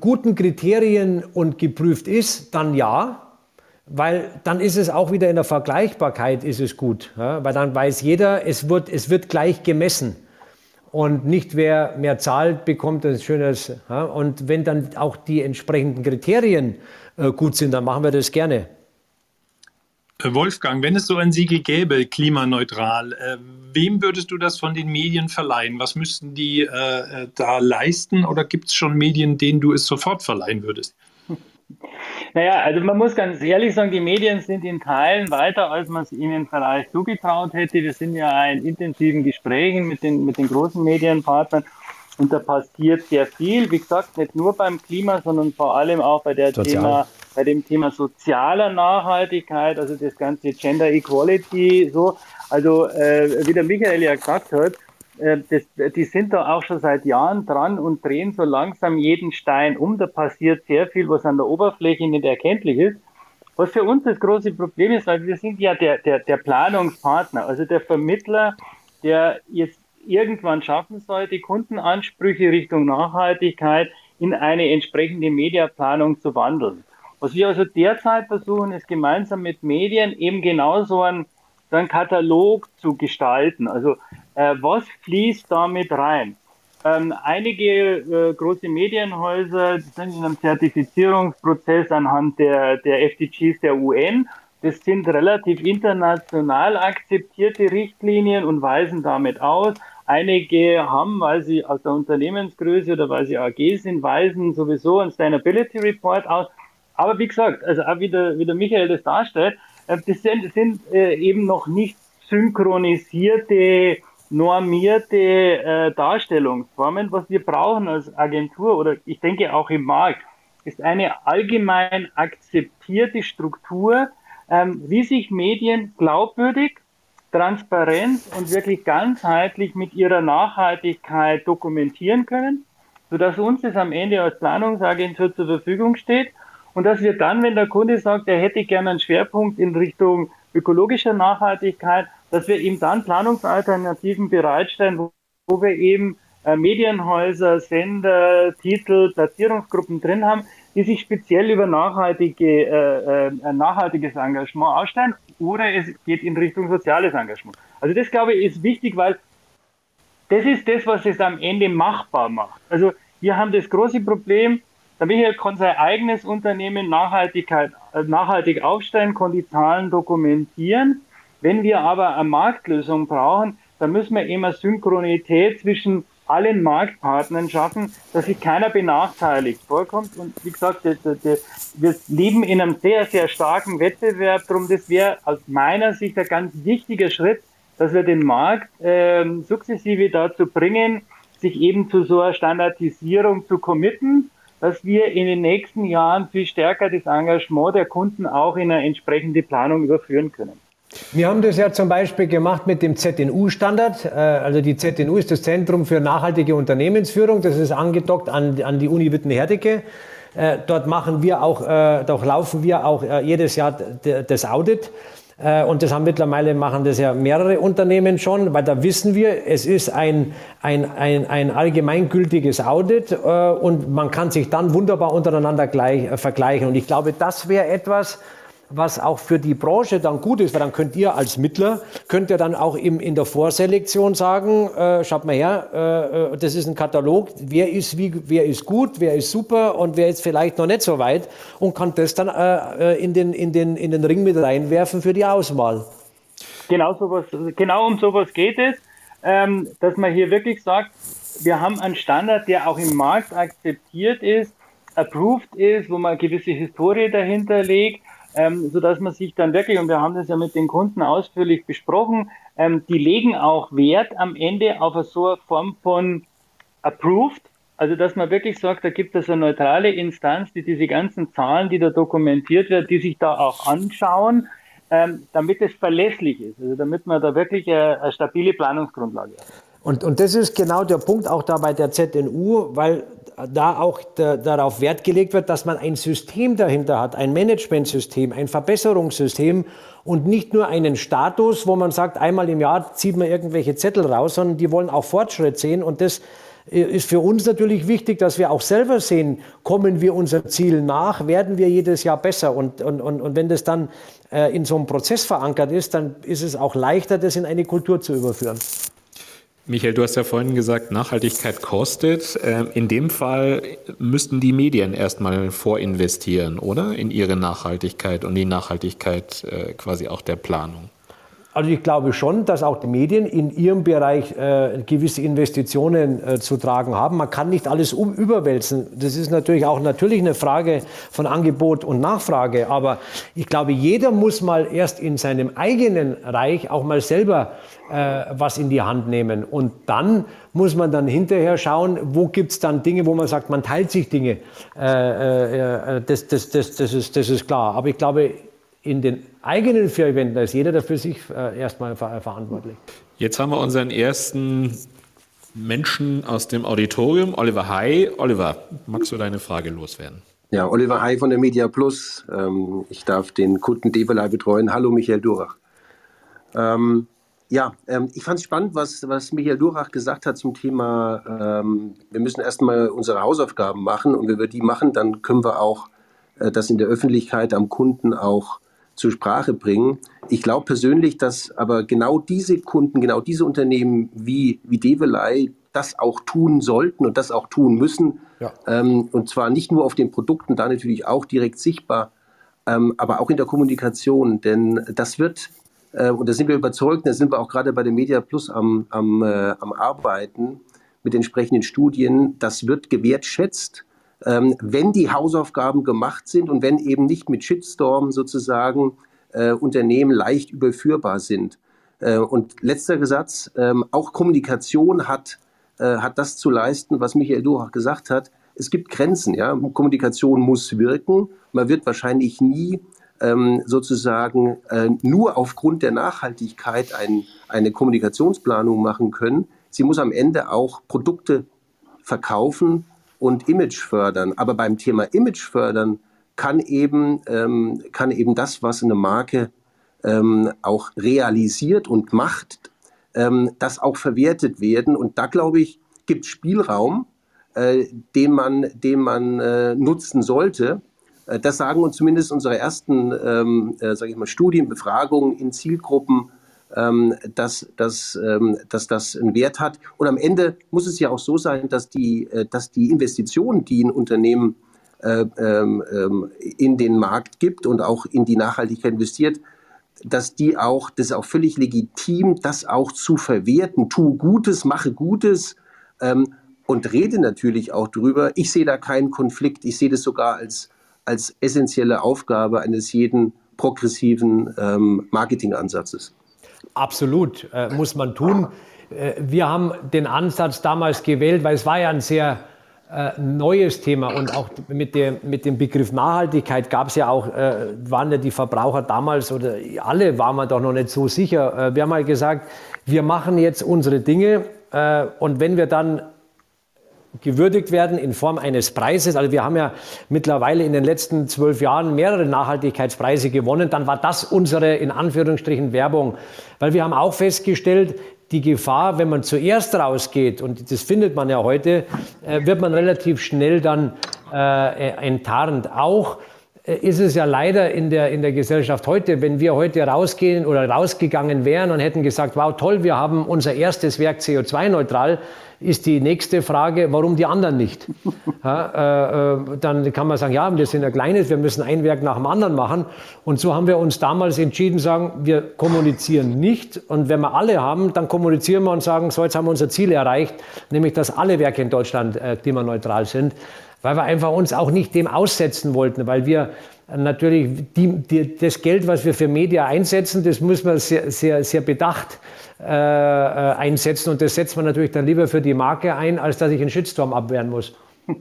guten Kriterien und geprüft ist, dann ja, weil dann ist es auch wieder in der Vergleichbarkeit ist es gut, ja? weil dann weiß jeder, es wird, es wird gleich gemessen und nicht wer mehr zahlt, bekommt ein schönes. Ja? Und wenn dann auch die entsprechenden Kriterien äh, gut sind, dann machen wir das gerne. Wolfgang, wenn es so ein Siegel gäbe, klimaneutral, äh, wem würdest du das von den Medien verleihen? Was müssten die äh, da leisten oder gibt es schon Medien, denen du es sofort verleihen würdest? (laughs) Naja, also man muss ganz ehrlich sagen, die Medien sind in Teilen weiter, als man es ihnen vielleicht zugetraut hätte. Wir sind ja in intensiven Gesprächen mit den, mit den großen Medienpartnern und da passiert sehr viel. Wie gesagt, nicht nur beim Klima, sondern vor allem auch bei der Thema bei dem Thema sozialer Nachhaltigkeit, also das ganze Gender Equality, so. Also, äh, wie der Michael ja gesagt hat, äh, das, die sind da auch schon seit Jahren dran und drehen so langsam jeden Stein um. Da passiert sehr viel, was an der Oberfläche nicht erkenntlich ist. Was für uns das große Problem ist, weil wir sind ja der, der, der Planungspartner, also der Vermittler, der jetzt irgendwann schaffen soll, die Kundenansprüche Richtung Nachhaltigkeit in eine entsprechende Mediaplanung zu wandeln. Was wir also derzeit versuchen, ist gemeinsam mit Medien eben genau so einen, so einen Katalog zu gestalten. Also äh, was fließt damit rein? Ähm, einige äh, große Medienhäuser sind in einem Zertifizierungsprozess anhand der, der FDGs der UN. Das sind relativ international akzeptierte Richtlinien und weisen damit aus. Einige haben, weil sie aus der Unternehmensgröße oder weil sie AG sind, weisen sowieso ein Sustainability Report aus. Aber wie gesagt, also auch wie der, wie der Michael das darstellt, äh, das sind, sind äh, eben noch nicht synchronisierte, normierte äh, Darstellungsformen. Was wir brauchen als Agentur oder ich denke auch im Markt, ist eine allgemein akzeptierte Struktur, ähm, wie sich Medien glaubwürdig, transparent und wirklich ganzheitlich mit ihrer Nachhaltigkeit dokumentieren können, sodass uns das am Ende als Planungsagentur zur Verfügung steht und dass wir dann, wenn der Kunde sagt, er hätte gerne einen Schwerpunkt in Richtung ökologischer Nachhaltigkeit, dass wir ihm dann Planungsalternativen bereitstellen, wo, wo wir eben äh, Medienhäuser, Sender, Titel, Platzierungsgruppen drin haben, die sich speziell über nachhaltige, äh, äh, nachhaltiges Engagement ausstellen oder es geht in Richtung soziales Engagement. Also das glaube ich ist wichtig, weil das ist das, was es am Ende machbar macht. Also wir haben das große Problem, der Michael kann sein eigenes Unternehmen Nachhaltigkeit, äh, nachhaltig aufstellen, kann die Zahlen dokumentieren. Wenn wir aber eine Marktlösung brauchen, dann müssen wir immer Synchronität zwischen allen Marktpartnern schaffen, dass sich keiner benachteiligt vorkommt. Und wie gesagt, wir leben in einem sehr, sehr starken Wettbewerb. Darum, das wäre aus meiner Sicht ein ganz wichtiger Schritt, dass wir den Markt äh, sukzessive dazu bringen, sich eben zu so einer Standardisierung zu committen dass wir in den nächsten Jahren viel stärker das Engagement der Kunden auch in eine entsprechende Planung überführen können. Wir haben das ja zum Beispiel gemacht mit dem ZNU-Standard. Äh, also die ZNU ist das Zentrum für nachhaltige Unternehmensführung. Das ist angedockt an, an die Uni Witten-Herdecke. Äh, dort machen wir auch, äh, dort laufen wir auch jedes Jahr das Audit. Äh, und das haben mittlerweile machen das ja mehrere Unternehmen schon, weil da wissen wir, es ist ein, ein, ein, ein allgemeingültiges Audit äh, und man kann sich dann wunderbar untereinander gleich, äh, vergleichen. Und ich glaube, das wäre etwas, was auch für die Branche dann gut ist, weil dann könnt ihr als Mittler, könnt ihr dann auch im, in der Vorselektion sagen, äh, schaut mal her, äh, äh, das ist ein Katalog, wer ist, wie, wer ist gut, wer ist super und wer ist vielleicht noch nicht so weit und kann das dann äh, äh in, den, in, den, in den Ring mit reinwerfen für die Auswahl. Genau, sowas, genau um sowas geht es, ähm, dass man hier wirklich sagt, wir haben einen Standard, der auch im Markt akzeptiert ist, approved ist, wo man eine gewisse Historie dahinter legt ähm, so dass man sich dann wirklich, und wir haben das ja mit den Kunden ausführlich besprochen, ähm, die legen auch Wert am Ende auf eine so eine Form von approved, also dass man wirklich sagt, da gibt es eine neutrale Instanz, die diese ganzen Zahlen, die da dokumentiert werden, die sich da auch anschauen, ähm, damit es verlässlich ist, also damit man da wirklich eine, eine stabile Planungsgrundlage hat. Und, und das ist genau der Punkt auch da bei der ZNU, weil da auch da, darauf Wert gelegt wird, dass man ein System dahinter hat, ein Managementsystem, ein Verbesserungssystem und nicht nur einen Status, wo man sagt, einmal im Jahr zieht man irgendwelche Zettel raus, sondern die wollen auch Fortschritt sehen und das ist für uns natürlich wichtig, dass wir auch selber sehen, kommen wir unser Ziel nach, werden wir jedes Jahr besser. Und, und, und, und wenn das dann äh, in so einem Prozess verankert ist, dann ist es auch leichter, das in eine Kultur zu überführen. Michael, du hast ja vorhin gesagt, Nachhaltigkeit kostet. Ähm, in dem Fall müssten die Medien erstmal vorinvestieren, oder? In ihre Nachhaltigkeit und die Nachhaltigkeit äh, quasi auch der Planung. Also ich glaube schon, dass auch die Medien in ihrem Bereich äh, gewisse Investitionen äh, zu tragen haben. Man kann nicht alles um überwälzen. Das ist natürlich auch natürlich eine Frage von Angebot und Nachfrage. Aber ich glaube, jeder muss mal erst in seinem eigenen Reich auch mal selber äh, was in die Hand nehmen. Und dann muss man dann hinterher schauen, wo gibt es dann Dinge, wo man sagt, man teilt sich Dinge. Äh, äh, äh, das, das, das, das, ist, das ist klar. Aber ich glaube, in den eigenen vier Wänden ist jeder dafür sich äh, erstmal ver verantwortlich. Jetzt haben wir unseren ersten Menschen aus dem Auditorium. Oliver Hay. Oliver, magst du deine Frage loswerden? Ja, Oliver Hay von der Media Plus. Ähm, ich darf den Kunden Develei betreuen. Hallo, Michael Durach. Ähm, ja, ähm, ich fand es spannend, was, was Michael Durach gesagt hat zum Thema, ähm, wir müssen erstmal unsere Hausaufgaben machen und wenn wir die machen, dann können wir auch äh, das in der Öffentlichkeit am Kunden auch zur Sprache bringen. Ich glaube persönlich, dass aber genau diese Kunden, genau diese Unternehmen wie, wie Develei das auch tun sollten und das auch tun müssen. Ja. Ähm, und zwar nicht nur auf den Produkten, da natürlich auch direkt sichtbar, ähm, aber auch in der Kommunikation. Denn das wird, äh, und da sind wir überzeugt, da sind wir auch gerade bei der Media Plus am, am, äh, am Arbeiten mit entsprechenden Studien, das wird gewertschätzt ähm, wenn die Hausaufgaben gemacht sind und wenn eben nicht mit Shitstorm sozusagen äh, Unternehmen leicht überführbar sind. Äh, und letzter Satz, ähm, auch Kommunikation hat, äh, hat das zu leisten, was Michael Durach gesagt hat. Es gibt Grenzen, ja. Kommunikation muss wirken. Man wird wahrscheinlich nie ähm, sozusagen äh, nur aufgrund der Nachhaltigkeit ein, eine Kommunikationsplanung machen können. Sie muss am Ende auch Produkte verkaufen, und Image fördern. Aber beim Thema Image fördern kann eben, ähm, kann eben das, was eine Marke ähm, auch realisiert und macht, ähm, das auch verwertet werden. Und da glaube ich, gibt Spielraum, äh, den man, den man äh, nutzen sollte. Äh, das sagen uns zumindest unsere ersten, ähm, äh, sage ich mal, Studienbefragungen in Zielgruppen ähm, dass, dass, ähm, dass das einen Wert hat. Und am Ende muss es ja auch so sein, dass die, äh, dass die Investitionen, die ein Unternehmen äh, ähm, ähm, in den Markt gibt und auch in die Nachhaltigkeit investiert, dass die auch, das ist auch völlig legitim, das auch zu verwerten. Tu Gutes, mache Gutes ähm, und rede natürlich auch drüber. Ich sehe da keinen Konflikt. Ich sehe das sogar als, als essentielle Aufgabe eines jeden progressiven ähm, Marketingansatzes. Absolut, äh, muss man tun. Äh, wir haben den Ansatz damals gewählt, weil es war ja ein sehr äh, neues Thema und auch mit, der, mit dem Begriff Nachhaltigkeit gab es ja auch, äh, waren ja die Verbraucher damals oder alle waren wir doch noch nicht so sicher. Äh, wir haben halt gesagt, wir machen jetzt unsere Dinge äh, und wenn wir dann gewürdigt werden in Form eines Preises. Also wir haben ja mittlerweile in den letzten zwölf Jahren mehrere Nachhaltigkeitspreise gewonnen. Dann war das unsere in Anführungsstrichen Werbung, weil wir haben auch festgestellt, die Gefahr, wenn man zuerst rausgeht, und das findet man ja heute, äh, wird man relativ schnell dann äh, enttarnt. Auch äh, ist es ja leider in der, in der Gesellschaft heute, wenn wir heute rausgehen oder rausgegangen wären und hätten gesagt, wow, toll, wir haben unser erstes Werk CO2-neutral, ist die nächste Frage, warum die anderen nicht? (laughs) Ja, äh, äh, dann kann man sagen, ja, wir sind ein kleines, wir müssen ein Werk nach dem anderen machen. Und so haben wir uns damals entschieden, sagen, wir kommunizieren nicht. Und wenn wir alle haben, dann kommunizieren wir und sagen, so, jetzt haben wir unser Ziel erreicht, nämlich, dass alle Werke in Deutschland äh, klimaneutral sind. Weil wir einfach uns auch nicht dem aussetzen wollten, weil wir natürlich die, die, das Geld, was wir für Media einsetzen, das muss man sehr, sehr, sehr bedacht äh, äh, einsetzen. Und das setzt man natürlich dann lieber für die Marke ein, als dass ich einen Shitstorm abwehren muss. (laughs)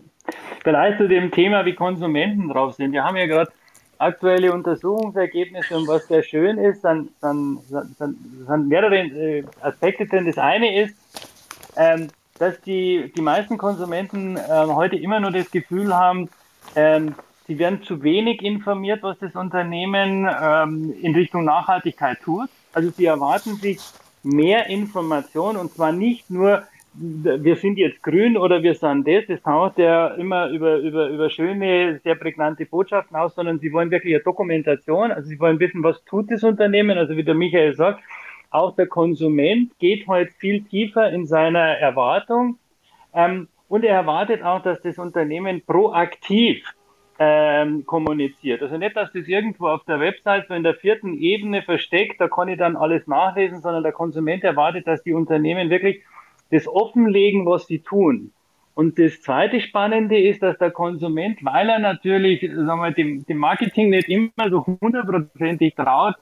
Vielleicht zu dem Thema, wie Konsumenten drauf sind. Wir haben ja gerade aktuelle Untersuchungsergebnisse und was sehr schön ist, dann, dann, dann, dann mehrere äh, Aspekte drin. Das eine ist, ähm, dass die, die meisten Konsumenten ähm, heute immer nur das Gefühl haben, ähm, sie werden zu wenig informiert, was das Unternehmen ähm, in Richtung Nachhaltigkeit tut. Also sie erwarten sich mehr Information und zwar nicht nur, wir sind jetzt grün oder wir sind das, das haut ja immer über, über, über schöne, sehr prägnante Botschaften aus, sondern sie wollen wirklich eine Dokumentation, also sie wollen wissen, was tut das Unternehmen, also wie der Michael sagt, auch der Konsument geht heute viel tiefer in seiner Erwartung ähm, und er erwartet auch, dass das Unternehmen proaktiv ähm, kommuniziert. Also nicht, dass das irgendwo auf der Website so in der vierten Ebene versteckt, da kann ich dann alles nachlesen, sondern der Konsument erwartet, dass die Unternehmen wirklich das offenlegen, was sie tun. Und das zweite Spannende ist, dass der Konsument, weil er natürlich sagen wir, dem, dem Marketing nicht immer so hundertprozentig traut,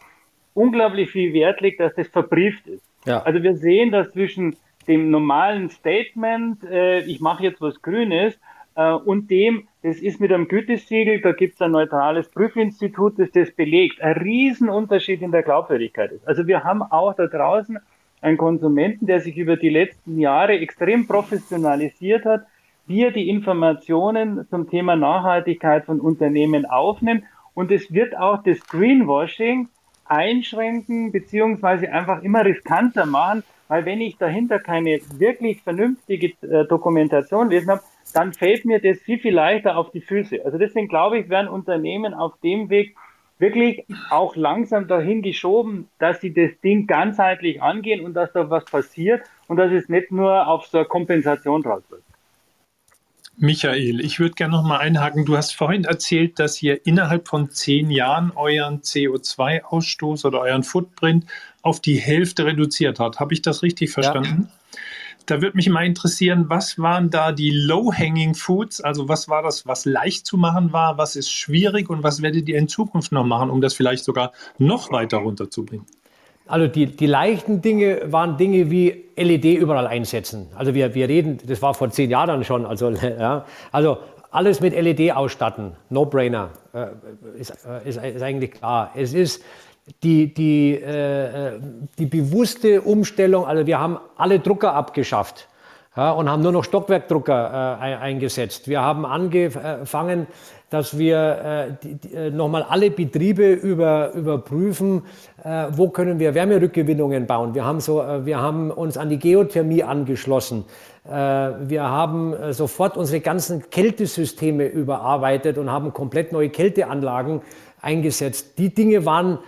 unglaublich viel Wert legt, dass das verbrieft ist. Ja. Also wir sehen, dass zwischen dem normalen Statement, äh, ich mache jetzt was Grünes, äh, und dem, das ist mit einem Gütesiegel, da gibt es ein neutrales Prüfinstitut, das das belegt, ein Riesenunterschied in der Glaubwürdigkeit ist. Also wir haben auch da draußen einen Konsumenten, der sich über die letzten Jahre extrem professionalisiert hat, wie er die Informationen zum Thema Nachhaltigkeit von Unternehmen aufnimmt. Und es wird auch das Greenwashing einschränken beziehungsweise einfach immer riskanter machen, weil wenn ich dahinter keine wirklich vernünftige äh, Dokumentation lesen habe, dann fällt mir das viel, viel leichter auf die Füße. Also deswegen glaube ich, werden Unternehmen auf dem Weg wirklich auch langsam dahin geschoben, dass sie das Ding ganzheitlich angehen und dass da was passiert und dass es nicht nur auf so eine Kompensation draus wird. Michael, ich würde gerne noch mal einhaken. Du hast vorhin erzählt, dass ihr innerhalb von zehn Jahren euren CO2-Ausstoß oder euren Footprint auf die Hälfte reduziert habt. Habe ich das richtig verstanden? Ja. Da würde mich mal interessieren, was waren da die Low-Hanging Foods? Also was war das, was leicht zu machen war? Was ist schwierig und was werdet ihr in Zukunft noch machen, um das vielleicht sogar noch weiter runterzubringen? Also die, die leichten Dinge waren Dinge wie LED überall einsetzen. Also wir, wir reden, das war vor zehn Jahren schon, also, (laughs) ja, also alles mit LED ausstatten, No-Brainer, äh, ist, äh, ist, ist, eigentlich klar. Es ist die, die, äh, die bewusste Umstellung, also wir haben alle Drucker abgeschafft ja, und haben nur noch Stockwerkdrucker äh, eingesetzt. Wir haben angefangen, dass wir äh, äh, nochmal alle Betriebe über, überprüfen, äh, wo können wir Wärmerückgewinnungen bauen. Wir haben, so, äh, wir haben uns an die Geothermie angeschlossen. Äh, wir haben äh, sofort unsere ganzen Kältesysteme überarbeitet und haben komplett neue Kälteanlagen eingesetzt. Die Dinge waren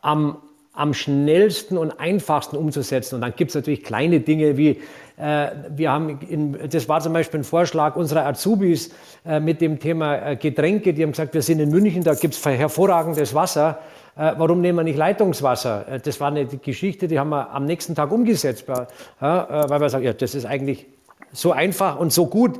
am, am schnellsten und einfachsten umzusetzen. Und dann gibt es natürlich kleine Dinge wie wir haben, in, das war zum Beispiel ein Vorschlag unserer Azubis äh, mit dem Thema äh, Getränke. Die haben gesagt, wir sind in München, da gibt es hervorragendes Wasser. Warum nehmen wir nicht Leitungswasser? Das war eine Geschichte, die haben wir am nächsten Tag umgesetzt, weil wir sagen, ja, das ist eigentlich so einfach und so gut.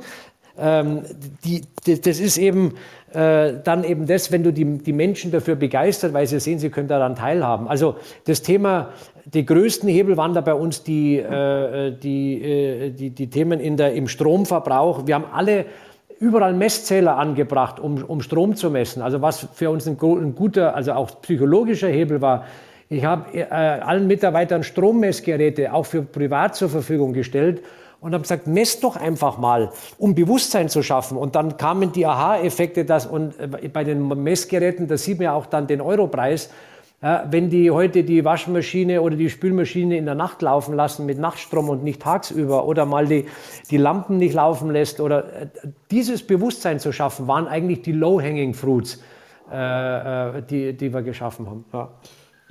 Ähm, die, das ist eben äh, dann eben das, wenn du die, die Menschen dafür begeistert, weil sie sehen, sie können daran teilhaben. Also das Thema, die größten Hebel waren da bei uns die, äh, die, äh, die, die Themen in der, im Stromverbrauch. Wir haben alle überall Messzähler angebracht, um, um Strom zu messen. Also was für uns ein, ein guter, also auch psychologischer Hebel war. Ich habe äh, allen Mitarbeitern Strommessgeräte auch für privat zur Verfügung gestellt und habe gesagt, messt doch einfach mal, um Bewusstsein zu schaffen. Und dann kamen die Aha-Effekte, dass und äh, bei den Messgeräten, da sieht man ja auch dann den Europreis. Ja, wenn die heute die Waschmaschine oder die Spülmaschine in der Nacht laufen lassen mit Nachtstrom und nicht tagsüber oder mal die, die Lampen nicht laufen lässt oder äh, dieses Bewusstsein zu schaffen, waren eigentlich die Low-Hanging Fruits, äh, äh, die, die wir geschaffen haben. Ja.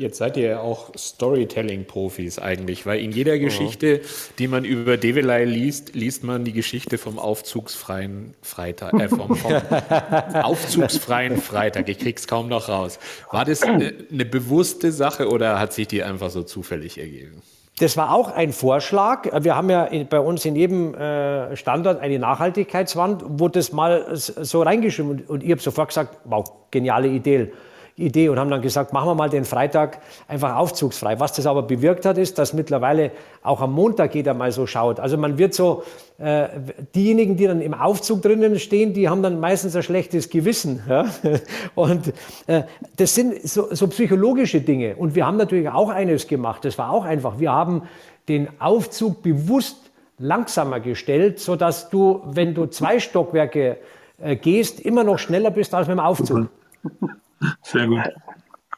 Jetzt seid ihr ja auch Storytelling-Profis eigentlich, weil in jeder Geschichte, die man über Develei liest, liest man die Geschichte vom aufzugsfreien Freitag, äh, vom, vom (laughs) aufzugsfreien Freitag. Ich krieg's kaum noch raus. War das eine, eine bewusste Sache oder hat sich die einfach so zufällig ergeben? Das war auch ein Vorschlag. Wir haben ja bei uns in jedem äh, Standort eine Nachhaltigkeitswand, wo das mal so reingeschrieben und ich habe sofort gesagt, wow, geniale Idee. Idee und haben dann gesagt, machen wir mal den Freitag einfach aufzugsfrei. Was das aber bewirkt hat, ist, dass mittlerweile auch am Montag jeder mal so schaut. Also man wird so, äh, diejenigen, die dann im Aufzug drinnen stehen, die haben dann meistens ein schlechtes Gewissen. Ja? (laughs) Und äh, das sind so, so psychologische Dinge. Und wir haben natürlich auch eines gemacht, das war auch einfach. Wir haben den Aufzug bewusst langsamer gestellt, sodass du, wenn du zwei Stockwerke äh, gehst, immer noch schneller bist als mit dem Aufzug. (laughs) Sehr gut.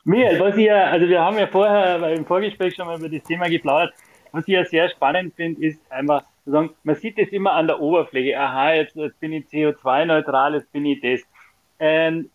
Mir, was ich ja, also wir haben ja vorher im Vorgespräch schon mal über das Thema geplaudert. Was ich ja sehr spannend finde, ist einfach zu sagen, man sieht das immer an der Oberfläche. Aha, jetzt, jetzt bin ich CO2-neutral, jetzt bin ich das. Ähm,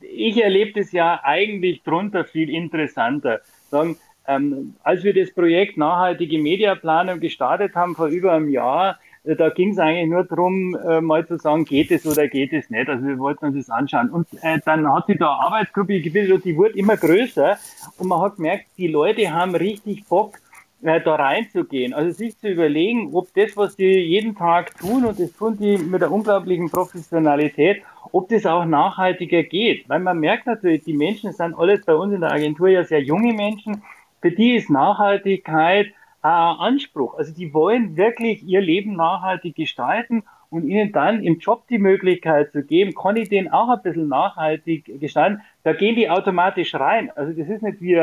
ich erlebe das ja eigentlich drunter viel interessanter. Sagen, ähm, als wir das Projekt Nachhaltige Mediaplanung gestartet haben vor über einem Jahr, da ging es eigentlich nur darum, äh, mal zu sagen, geht es oder geht es nicht. Also wir wollten uns das anschauen. Und äh, dann hat sich da eine Arbeitsgruppe gebildet und die wurde immer größer und man hat gemerkt, die Leute haben richtig Bock, äh, da reinzugehen. Also sich zu überlegen, ob das, was die jeden Tag tun, und das tun die mit der unglaublichen Professionalität, ob das auch nachhaltiger geht. Weil man merkt natürlich, die Menschen sind alles bei uns in der Agentur ja sehr junge Menschen. Für die ist Nachhaltigkeit äh, Anspruch. Also die wollen wirklich ihr Leben nachhaltig gestalten und ihnen dann im Job die Möglichkeit zu geben, kann ich den auch ein bisschen nachhaltig gestalten, da gehen die automatisch rein. Also das ist nicht wie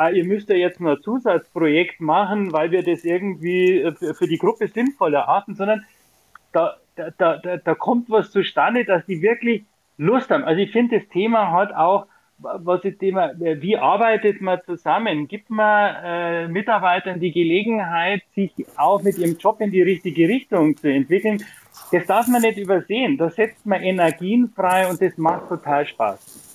ah, ihr müsst ja jetzt nur ein Zusatzprojekt machen, weil wir das irgendwie äh, für die Gruppe sinnvoll erachten, sondern da, da, da, da kommt was zustande, dass die wirklich Lust haben. Also ich finde, das Thema hat auch, was das Thema, wie arbeitet man zusammen? Gibt man äh, Mitarbeitern die Gelegenheit, sich auch mit ihrem Job in die richtige Richtung zu entwickeln? Das darf man nicht übersehen. Da setzt man Energien frei und das macht total Spaß.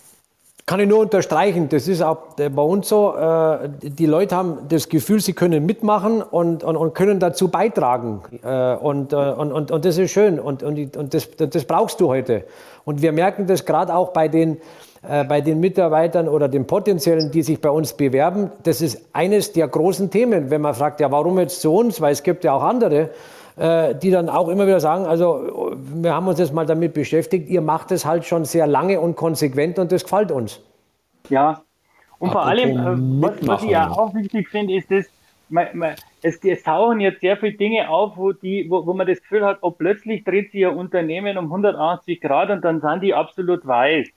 Kann ich nur unterstreichen, das ist auch bei uns so, äh, die Leute haben das Gefühl, sie können mitmachen und, und, und können dazu beitragen. Äh, und, äh, und, und, und das ist schön und, und, und das, das brauchst du heute. Und wir merken das gerade auch bei den, bei den Mitarbeitern oder den Potenziellen, die sich bei uns bewerben. Das ist eines der großen Themen, wenn man fragt, ja, warum jetzt zu uns? Weil es gibt ja auch andere die dann auch immer wieder sagen, also wir haben uns jetzt mal damit beschäftigt, ihr macht es halt schon sehr lange und konsequent und das gefällt uns. Ja, und vor allem, äh, was, was, ich ja auch wichtig finde, ist das, man, man, es, es, tauchen jetzt sehr viele Dinge auf, wo, die, wo, wo man das Gefühl hat, oh, plötzlich dreht sich ihr Unternehmen um 180 Grad und dann sind die absolut weiß.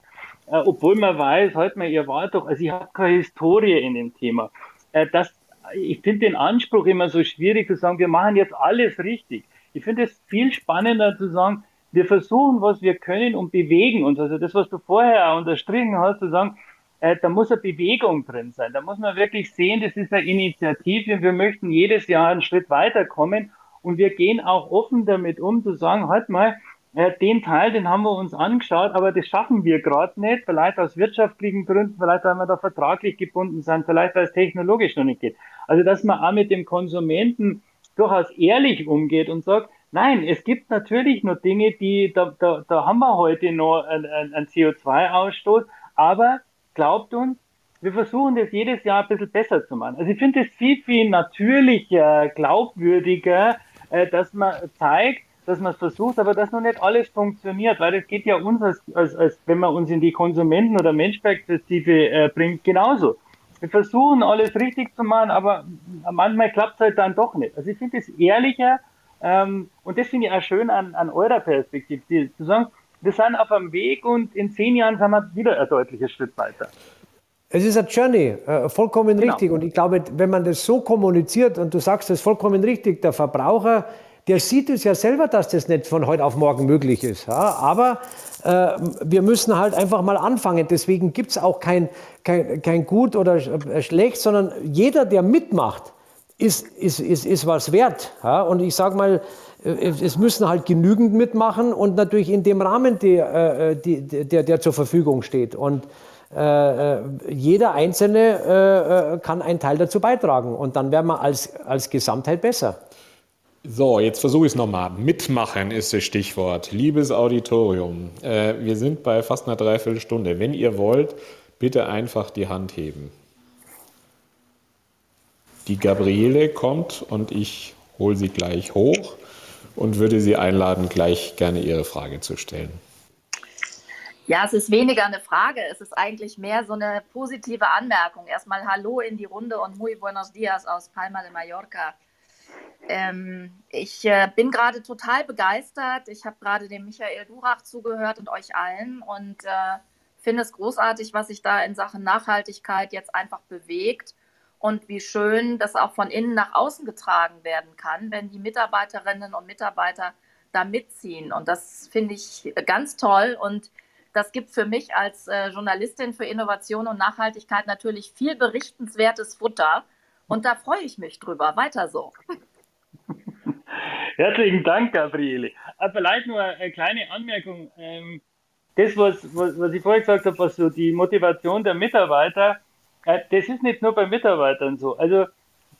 Äh, obwohl man weiß, halt mal, ihr wart doch, also ich habe keine Historie in dem Thema. Äh, das, ich finde den Anspruch immer so schwierig zu sagen, wir machen jetzt alles richtig. Ich finde es viel spannender zu sagen, wir versuchen, was wir können und bewegen uns. Also das, was du vorher unterstrichen hast, zu sagen, äh, da muss eine Bewegung drin sein. Da muss man wirklich sehen, das ist eine Initiative. Wir möchten jedes Jahr einen Schritt weiterkommen und wir gehen auch offen damit um, zu sagen, halt mal, äh, den Teil, den haben wir uns angeschaut, aber das schaffen wir gerade nicht, vielleicht aus wirtschaftlichen Gründen, vielleicht weil wir da vertraglich gebunden sind, vielleicht weil es technologisch noch nicht geht. Also dass man auch mit dem Konsumenten durchaus ehrlich umgeht und sagt, nein, es gibt natürlich noch Dinge, die, da, da, da haben wir heute noch einen, einen CO2-Ausstoß, aber glaubt uns, wir versuchen das jedes Jahr ein bisschen besser zu machen. Also ich finde es viel, viel natürlicher, glaubwürdiger, äh, dass man zeigt, dass man es versucht, aber dass noch nicht alles funktioniert, weil das geht ja uns, als, als, als wenn man uns in die Konsumenten- oder Menschperspektive äh, bringt, genauso. Wir versuchen alles richtig zu machen, aber manchmal klappt es halt dann doch nicht. Also ich finde es ehrlicher ähm, und das finde ich auch schön an, an eurer Perspektive, zu sagen, wir sind auf einem Weg und in zehn Jahren sind wir wieder ein deutlicher Schritt weiter. Es ist eine Journey, äh, vollkommen genau. richtig. Und ich glaube, wenn man das so kommuniziert und du sagst das vollkommen richtig, der Verbraucher, der sieht es ja selber, dass das nicht von heute auf morgen möglich ist. Ja? Aber äh, wir müssen halt einfach mal anfangen. Deswegen gibt es auch kein, kein, kein Gut oder äh, schlecht, sondern jeder, der mitmacht, ist, ist, ist, ist was wert. Ja? Und ich sage mal, äh, es müssen halt genügend mitmachen und natürlich in dem Rahmen, der, äh, der, der zur Verfügung steht. Und äh jeder Einzelne äh, kann einen Teil dazu beitragen und dann werden wir als, als Gesamtheit besser. So, jetzt versuche ich es nochmal. Mitmachen ist das Stichwort. Liebes Auditorium, äh, wir sind bei fast einer Dreiviertelstunde. Wenn ihr wollt, bitte einfach die Hand heben. Die Gabriele kommt und ich hole sie gleich hoch und würde Sie einladen, gleich gerne Ihre Frage zu stellen. Ja, es ist weniger eine Frage, es ist eigentlich mehr so eine positive Anmerkung. Erstmal Hallo in die Runde und muy buenos dias aus Palma de Mallorca. Ähm, ich äh, bin gerade total begeistert. Ich habe gerade dem Michael Durach zugehört und euch allen und äh, finde es großartig, was sich da in Sachen Nachhaltigkeit jetzt einfach bewegt und wie schön das auch von innen nach außen getragen werden kann, wenn die Mitarbeiterinnen und Mitarbeiter da mitziehen. Und das finde ich ganz toll und das gibt für mich als äh, Journalistin für Innovation und Nachhaltigkeit natürlich viel berichtenswertes Futter. Und da freue ich mich drüber. Weiter so. (laughs) Herzlichen Dank, Gabriele. Äh, vielleicht nur eine kleine Anmerkung. Ähm, das, was, was, was ich vorher gesagt habe, was so die Motivation der Mitarbeiter äh, das ist nicht nur bei Mitarbeitern so. Also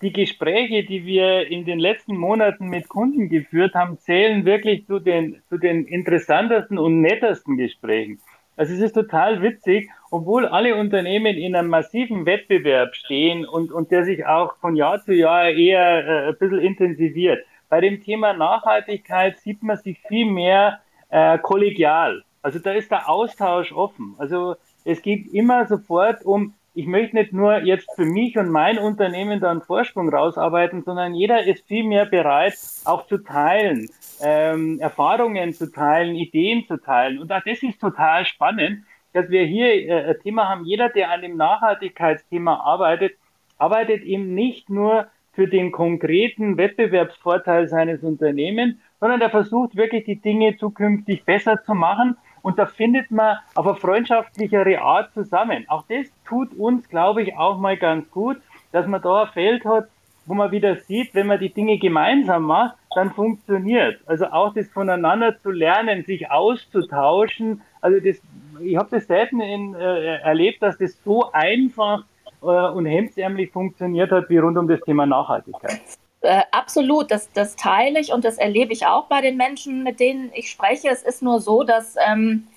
die Gespräche, die wir in den letzten Monaten mit Kunden geführt haben, zählen wirklich zu den, zu den interessantesten und nettesten Gesprächen. Also es ist total witzig, obwohl alle Unternehmen in einem massiven Wettbewerb stehen und, und der sich auch von Jahr zu Jahr eher äh, ein bisschen intensiviert. Bei dem Thema Nachhaltigkeit sieht man sich viel mehr äh, kollegial. Also da ist der Austausch offen. Also es geht immer sofort um, ich möchte nicht nur jetzt für mich und mein Unternehmen da einen Vorsprung rausarbeiten, sondern jeder ist viel mehr bereit, auch zu teilen, ähm, Erfahrungen zu teilen, Ideen zu teilen. Und auch das ist total spannend, dass wir hier äh, ein Thema haben. Jeder, der an dem Nachhaltigkeitsthema arbeitet, arbeitet eben nicht nur für den konkreten Wettbewerbsvorteil seines Unternehmens, sondern er versucht wirklich die Dinge zukünftig besser zu machen. Und da findet man auf eine freundschaftlichere Art zusammen. Auch das tut uns, glaube ich, auch mal ganz gut, dass man da ein Feld hat, wo man wieder sieht, wenn man die Dinge gemeinsam macht, dann funktioniert. Also auch das voneinander zu lernen, sich auszutauschen. Also das, ich habe das selten in, äh, erlebt, dass das so einfach äh, und hemdsärmlich funktioniert hat wie rund um das Thema Nachhaltigkeit. Äh, absolut, das, das teile ich und das erlebe ich auch bei den Menschen, mit denen ich spreche. Es ist nur so, dass ähm,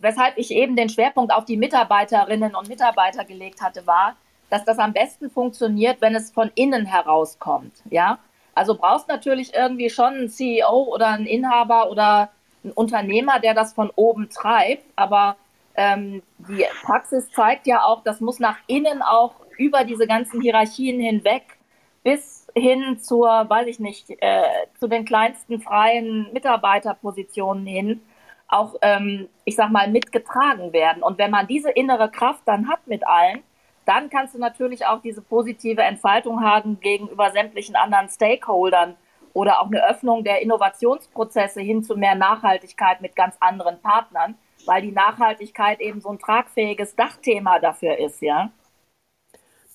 weshalb ich eben den Schwerpunkt auf die Mitarbeiterinnen und Mitarbeiter gelegt hatte, war, dass das am besten funktioniert, wenn es von innen herauskommt. Ja, also brauchst natürlich irgendwie schon einen CEO oder einen Inhaber oder einen Unternehmer, der das von oben treibt. Aber ähm, die Praxis zeigt ja auch, das muss nach innen auch über diese ganzen Hierarchien hinweg bis hin zur, weiß ich nicht, äh, zu den kleinsten freien Mitarbeiterpositionen hin auch, ähm, ich sag mal, mitgetragen werden. Und wenn man diese innere Kraft dann hat mit allen, dann kannst du natürlich auch diese positive Entfaltung haben gegenüber sämtlichen anderen Stakeholdern oder auch eine Öffnung der Innovationsprozesse hin zu mehr Nachhaltigkeit mit ganz anderen Partnern, weil die Nachhaltigkeit eben so ein tragfähiges Dachthema dafür ist, ja.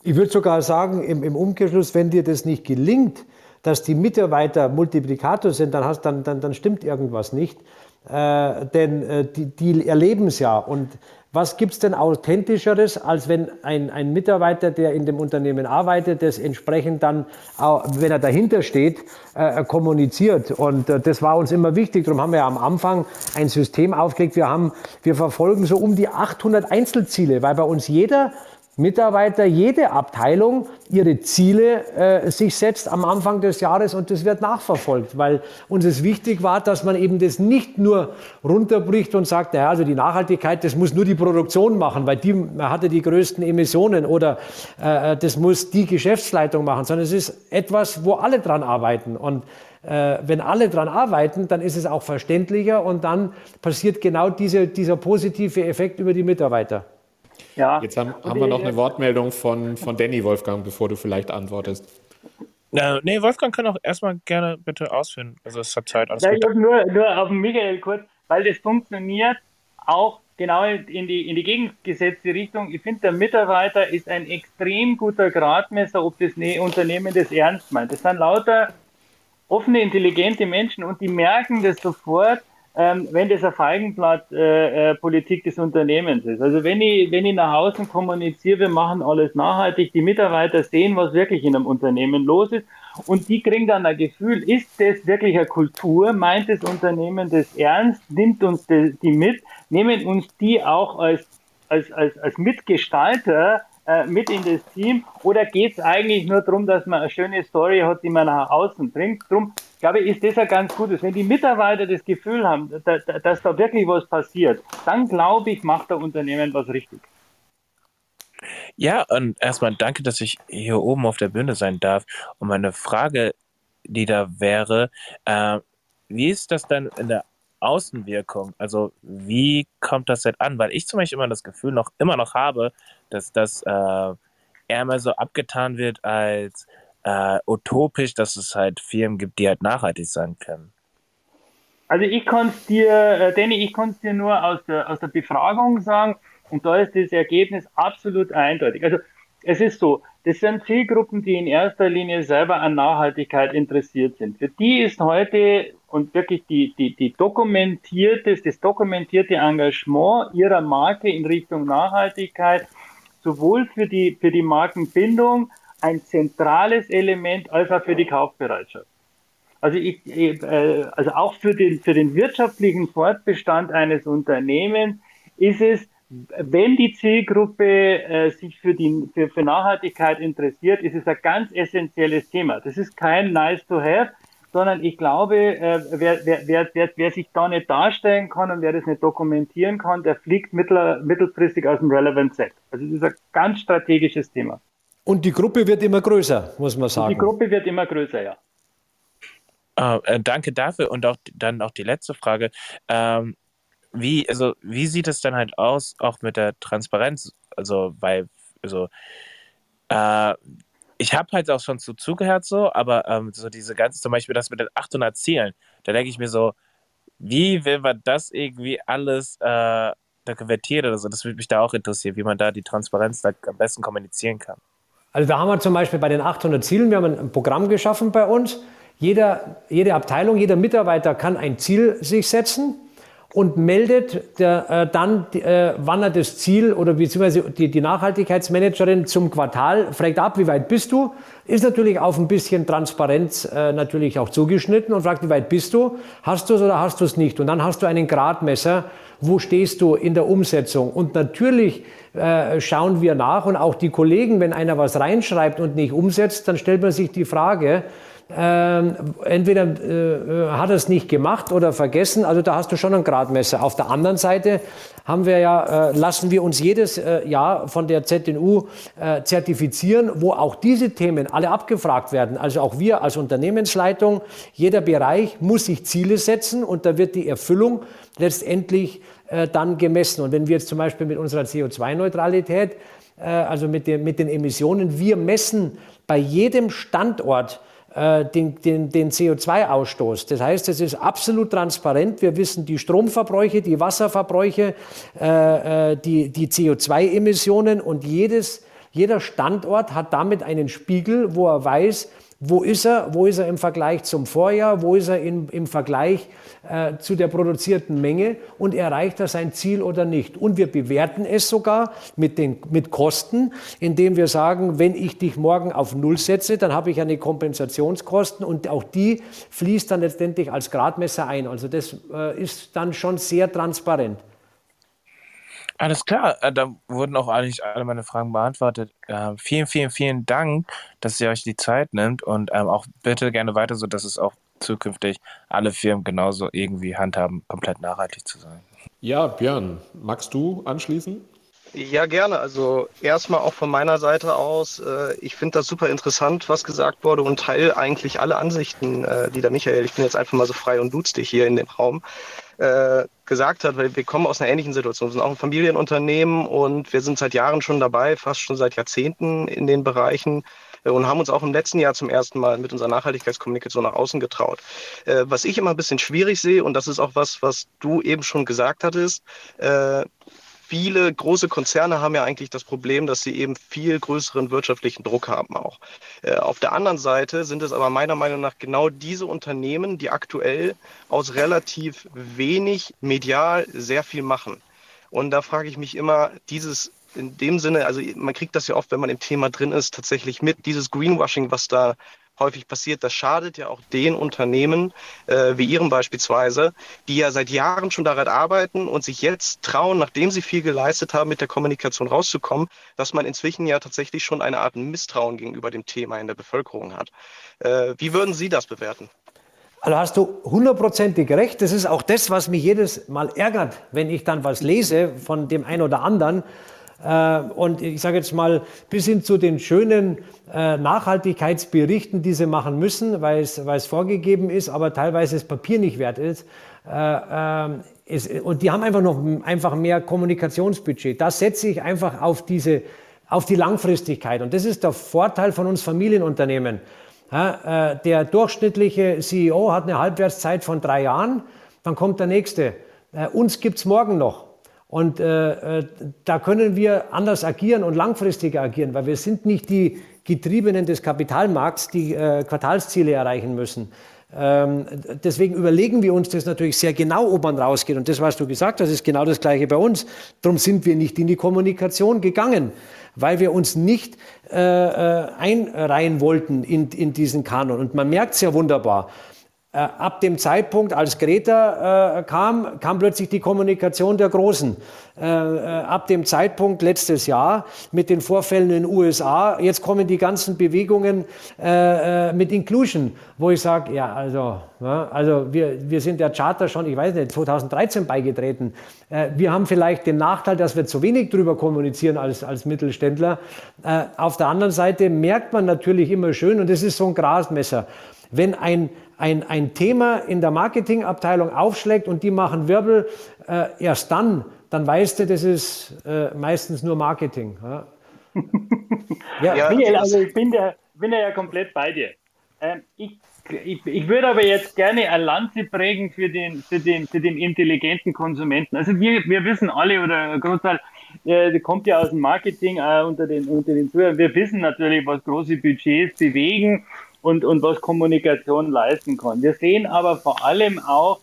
Ich würde sogar sagen, im, im, Umkehrschluss, wenn dir das nicht gelingt, dass die Mitarbeiter Multiplikator sind, dann, hast, dann, dann, dann stimmt irgendwas nicht. Äh, denn äh, die, die erleben es ja. Und was gibt es denn authentischeres, als wenn ein, ein Mitarbeiter, der in dem Unternehmen arbeitet, das entsprechend dann, wenn er dahinter steht, äh, kommuniziert. Und äh, das war uns immer wichtig. Darum haben wir am Anfang ein System aufgelegt. Wir, haben, wir verfolgen so um die 800 Einzelziele, weil bei uns jeder Mitarbeiter, jede Abteilung ihre Ziele äh, sich setzt am Anfang des Jahres und das wird nachverfolgt, weil uns es wichtig war, dass man eben das nicht nur runterbricht und sagt, naja, also die Nachhaltigkeit, das muss nur die Produktion machen, weil die hatte die größten Emissionen oder äh, das muss die Geschäftsleitung machen, sondern es ist etwas, wo alle dran arbeiten und äh, wenn alle dran arbeiten, dann ist es auch verständlicher und dann passiert genau diese, dieser positive Effekt über die Mitarbeiter. Ja. Jetzt haben, haben wir noch eine Wortmeldung von, von Danny Wolfgang, bevor du vielleicht antwortest. Äh, nee, Wolfgang kann auch erstmal gerne bitte ausführen. Also es hat Zeit. Alles ja, ich nur, nur auf Michael kurz, weil das funktioniert auch genau in die, in die gegengesetzte Richtung. Ich finde, der Mitarbeiter ist ein extrem guter Gradmesser, ob das ne Unternehmen das ernst meint. Das sind lauter offene, intelligente Menschen und die merken das sofort, ähm, wenn das eine Feigenblatt-Politik äh, äh, des Unternehmens ist. Also wenn ich, wenn ich nach außen kommuniziere, wir machen alles nachhaltig, die Mitarbeiter sehen, was wirklich in einem Unternehmen los ist und die kriegen dann ein Gefühl, ist das wirklich eine Kultur, meint das Unternehmen das ernst, nimmt uns die, mit, nehmen uns die auch als, als, als, als Mitgestalter äh, mit in das Team oder geht es eigentlich nur darum, dass man eine schöne Story hat, die man nach außen bringt? Drum glaube ich, ist das ja ganz Gutes. Wenn die Mitarbeiter das Gefühl haben, da, dass da wirklich was passiert, dann glaube ich, macht der Unternehmen was richtig. Ja, und erstmal danke, dass ich hier oben auf der Bühne sein darf. Und meine Frage, die da wäre, äh, wie ist das dann in der Außenwirkung? Also wie kommt das denn an? Weil ich zum Beispiel immer das Gefühl noch immer noch habe, dass das äh, eher mal so abgetan wird als äh, utopisch, dass es halt Firmen gibt, die halt nachhaltig sein können. Also ich kann es dir, äh, Danny, ich kann es dir nur aus der, aus der Befragung sagen und da ist das Ergebnis absolut eindeutig. Also es ist so, das sind Zielgruppen, die in erster Linie selber an Nachhaltigkeit interessiert sind. Für die ist heute und wirklich die, die, die dokumentierte, das dokumentierte Engagement ihrer Marke in Richtung Nachhaltigkeit sowohl für die, für die Markenbindung ein zentrales Element als auch für die Kaufbereitschaft. Also, ich, äh, also auch für den, für den wirtschaftlichen Fortbestand eines Unternehmens ist es, wenn die Zielgruppe äh, sich für, die, für, für Nachhaltigkeit interessiert, ist es ein ganz essentielles Thema. Das ist kein nice to have, sondern ich glaube, äh, wer, wer, wer, wer, wer sich da nicht darstellen kann und wer das nicht dokumentieren kann, der fliegt mittel, mittelfristig aus dem Relevant Set. Also das ist ein ganz strategisches Thema. Und die Gruppe wird immer größer, muss man sagen. Die Gruppe wird immer größer, ja. Ah, äh, danke dafür und auch dann auch die letzte Frage. Ähm, wie, also, wie sieht es dann halt aus, auch mit der Transparenz? Also, weil, also, äh, ich habe halt auch schon so zugehört so, aber ähm, so diese ganze, zum Beispiel das mit den 800 Zielen, da denke ich mir so, wie will man das irgendwie alles äh, dokumentieren oder so? Das würde mich da auch interessieren, wie man da die Transparenz da am besten kommunizieren kann. Also da haben wir zum Beispiel bei den 800 Zielen, wir haben ein Programm geschaffen bei uns. Jeder, jede Abteilung, jeder Mitarbeiter kann ein Ziel sich setzen und meldet der, äh, dann, äh, wann er das Ziel oder beziehungsweise die, die Nachhaltigkeitsmanagerin zum Quartal fragt ab, wie weit bist du? Ist natürlich auf ein bisschen Transparenz äh, natürlich auch zugeschnitten und fragt, wie weit bist du? Hast du es oder hast du es nicht? Und dann hast du einen Gradmesser, wo stehst du in der Umsetzung? Und natürlich äh, schauen wir nach und auch die Kollegen, wenn einer was reinschreibt und nicht umsetzt, dann stellt man sich die Frage, ähm, entweder äh, äh, hat er es nicht gemacht oder vergessen, also da hast du schon ein Gradmesser. Auf der anderen Seite haben wir ja, äh, lassen wir uns jedes äh, Jahr von der ZNU äh, zertifizieren, wo auch diese Themen alle abgefragt werden. Also auch wir als Unternehmensleitung, jeder Bereich muss sich Ziele setzen und da wird die Erfüllung letztendlich äh, dann gemessen. Und wenn wir jetzt zum Beispiel mit unserer CO2-Neutralität, also mit, den, mit den Emissionen, wir messen bei jedem Standort, den, den, den CO2-Ausstoß. Das heißt, es ist absolut transparent. Wir wissen die Stromverbräuche, die Wasserverbräuche, äh, äh die, die CO2-Emissionen und jedes, jeder Standort hat damit einen Spiegel, wo er weiß, wo ist er? Wo ist er im Vergleich zum Vorjahr? Wo ist er in, im Vergleich äh, zu der produzierten Menge? Und erreicht er sein Ziel oder nicht? Und wir bewerten es sogar mit, den, mit Kosten, indem wir sagen, wenn ich dich morgen auf Null setze, dann habe ich eine Kompensationskosten und auch die fließt dann letztendlich als Gradmesser ein. Also das äh, ist dann schon sehr transparent. Alles klar, äh, da wurden auch eigentlich alle meine Fragen beantwortet. Äh, vielen, vielen, vielen Dank, dass ihr euch die Zeit nimmt und ähm, auch bitte gerne weiter, so dass es auch zukünftig alle Firmen genauso irgendwie handhaben, komplett nachhaltig zu sein. Ja, Björn, magst du anschließen? Ja, gerne. Also erstmal auch von meiner Seite aus, äh, ich finde das super interessant, was gesagt wurde und teile eigentlich alle Ansichten, äh, die der Michael, ich bin jetzt einfach mal so frei und duzt dich hier in dem Raum, äh, gesagt hat, weil wir kommen aus einer ähnlichen Situation. Wir sind auch ein Familienunternehmen und wir sind seit Jahren schon dabei, fast schon seit Jahrzehnten in den Bereichen äh, und haben uns auch im letzten Jahr zum ersten Mal mit unserer Nachhaltigkeitskommunikation nach außen getraut. Äh, was ich immer ein bisschen schwierig sehe, und das ist auch was, was du eben schon gesagt hattest, äh, viele große Konzerne haben ja eigentlich das Problem, dass sie eben viel größeren wirtschaftlichen Druck haben auch. Äh, auf der anderen Seite sind es aber meiner Meinung nach genau diese Unternehmen, die aktuell aus relativ wenig medial sehr viel machen. Und da frage ich mich immer, dieses in dem Sinne, also man kriegt das ja oft, wenn man im Thema drin ist, tatsächlich mit, dieses Greenwashing, was da häufig passiert, das schadet ja auch den Unternehmen, äh, wie Ihrem beispielsweise, die ja seit Jahren schon daran arbeiten und sich jetzt trauen, nachdem sie viel geleistet haben, mit der Kommunikation rauszukommen, dass man inzwischen ja tatsächlich schon eine Art Misstrauen gegenüber dem Thema in der Bevölkerung hat. Äh, wie würden Sie das bewerten? Also hast du hundertprozentig recht. Das ist auch das, was mich jedes Mal ärgert, wenn ich dann was lese von dem einen oder anderen und ich sage jetzt mal, bis hin zu den schönen äh, Nachhaltigkeitsberichten, die sie machen müssen, weil es, weil es vorgegeben ist, aber teilweise das Papier nicht wert ist. Äh, und die haben einfach noch einfach mehr Kommunikationsbudget. Das setze ich einfach auf diese, auf die Langfristigkeit. Und das ist der Vorteil von uns Familienunternehmen. der durchschnittliche CEO hat eine Halbwertszeit von drei Jahren, dann kommt der nächste. uns gibt's morgen noch. Und äh, äh, da können wir anders agieren und langfristiger agieren, weil wir sind nicht die Getriebenen des Kapitalmarkts, die äh, Quartalsziele erreichen müssen. Ähm, deswegen überlegen wir uns das natürlich sehr genau, ob man rausgeht. Und das, was du gesagt hast, ist genau das Gleiche bei uns. Darum sind wir nicht in die Kommunikation gegangen, weil wir uns nicht äh, äh einreihen wollten in, in diesen Kanon. Und man merkt es ja wunderbar. Äh, ab dem Zeitpunkt, als Greta äh, kam, kam plötzlich die Kommunikation der Großen. Äh, äh, ab dem Zeitpunkt letztes Jahr mit den Vorfällen in den USA, jetzt kommen die ganzen Bewegungen äh, äh, mit Inclusion, wo ich sage, ja, also, ja, also wir, wir sind der Charter schon, ich weiß nicht, 2013 beigetreten. wir haben vielleicht den Nachteil, dass wir zu wenig drüber kommunizieren als, als Mittelständler. auf der anderen Seite merkt man natürlich immer schön, und das ist so ein Grasmesser, wenn ein, ein, ein Thema in der Marketingabteilung aufschlägt und die machen Wirbel, äh, erst dann, dann weißt du, das ist äh, meistens nur Marketing. Ja? (laughs) ja, Michael, also ich bin, der, bin ja komplett bei dir. Ähm, ich, ich, ich würde aber jetzt gerne eine Lanze prägen für den, für den, für den intelligenten Konsumenten. Also wir, wir wissen alle oder ein Großteil, äh, der kommt ja aus dem Marketing äh, unter den, unter den Zuhörern. Wir wissen natürlich, was große Budgets bewegen und, und was Kommunikation leisten kann. Wir sehen aber vor allem auch,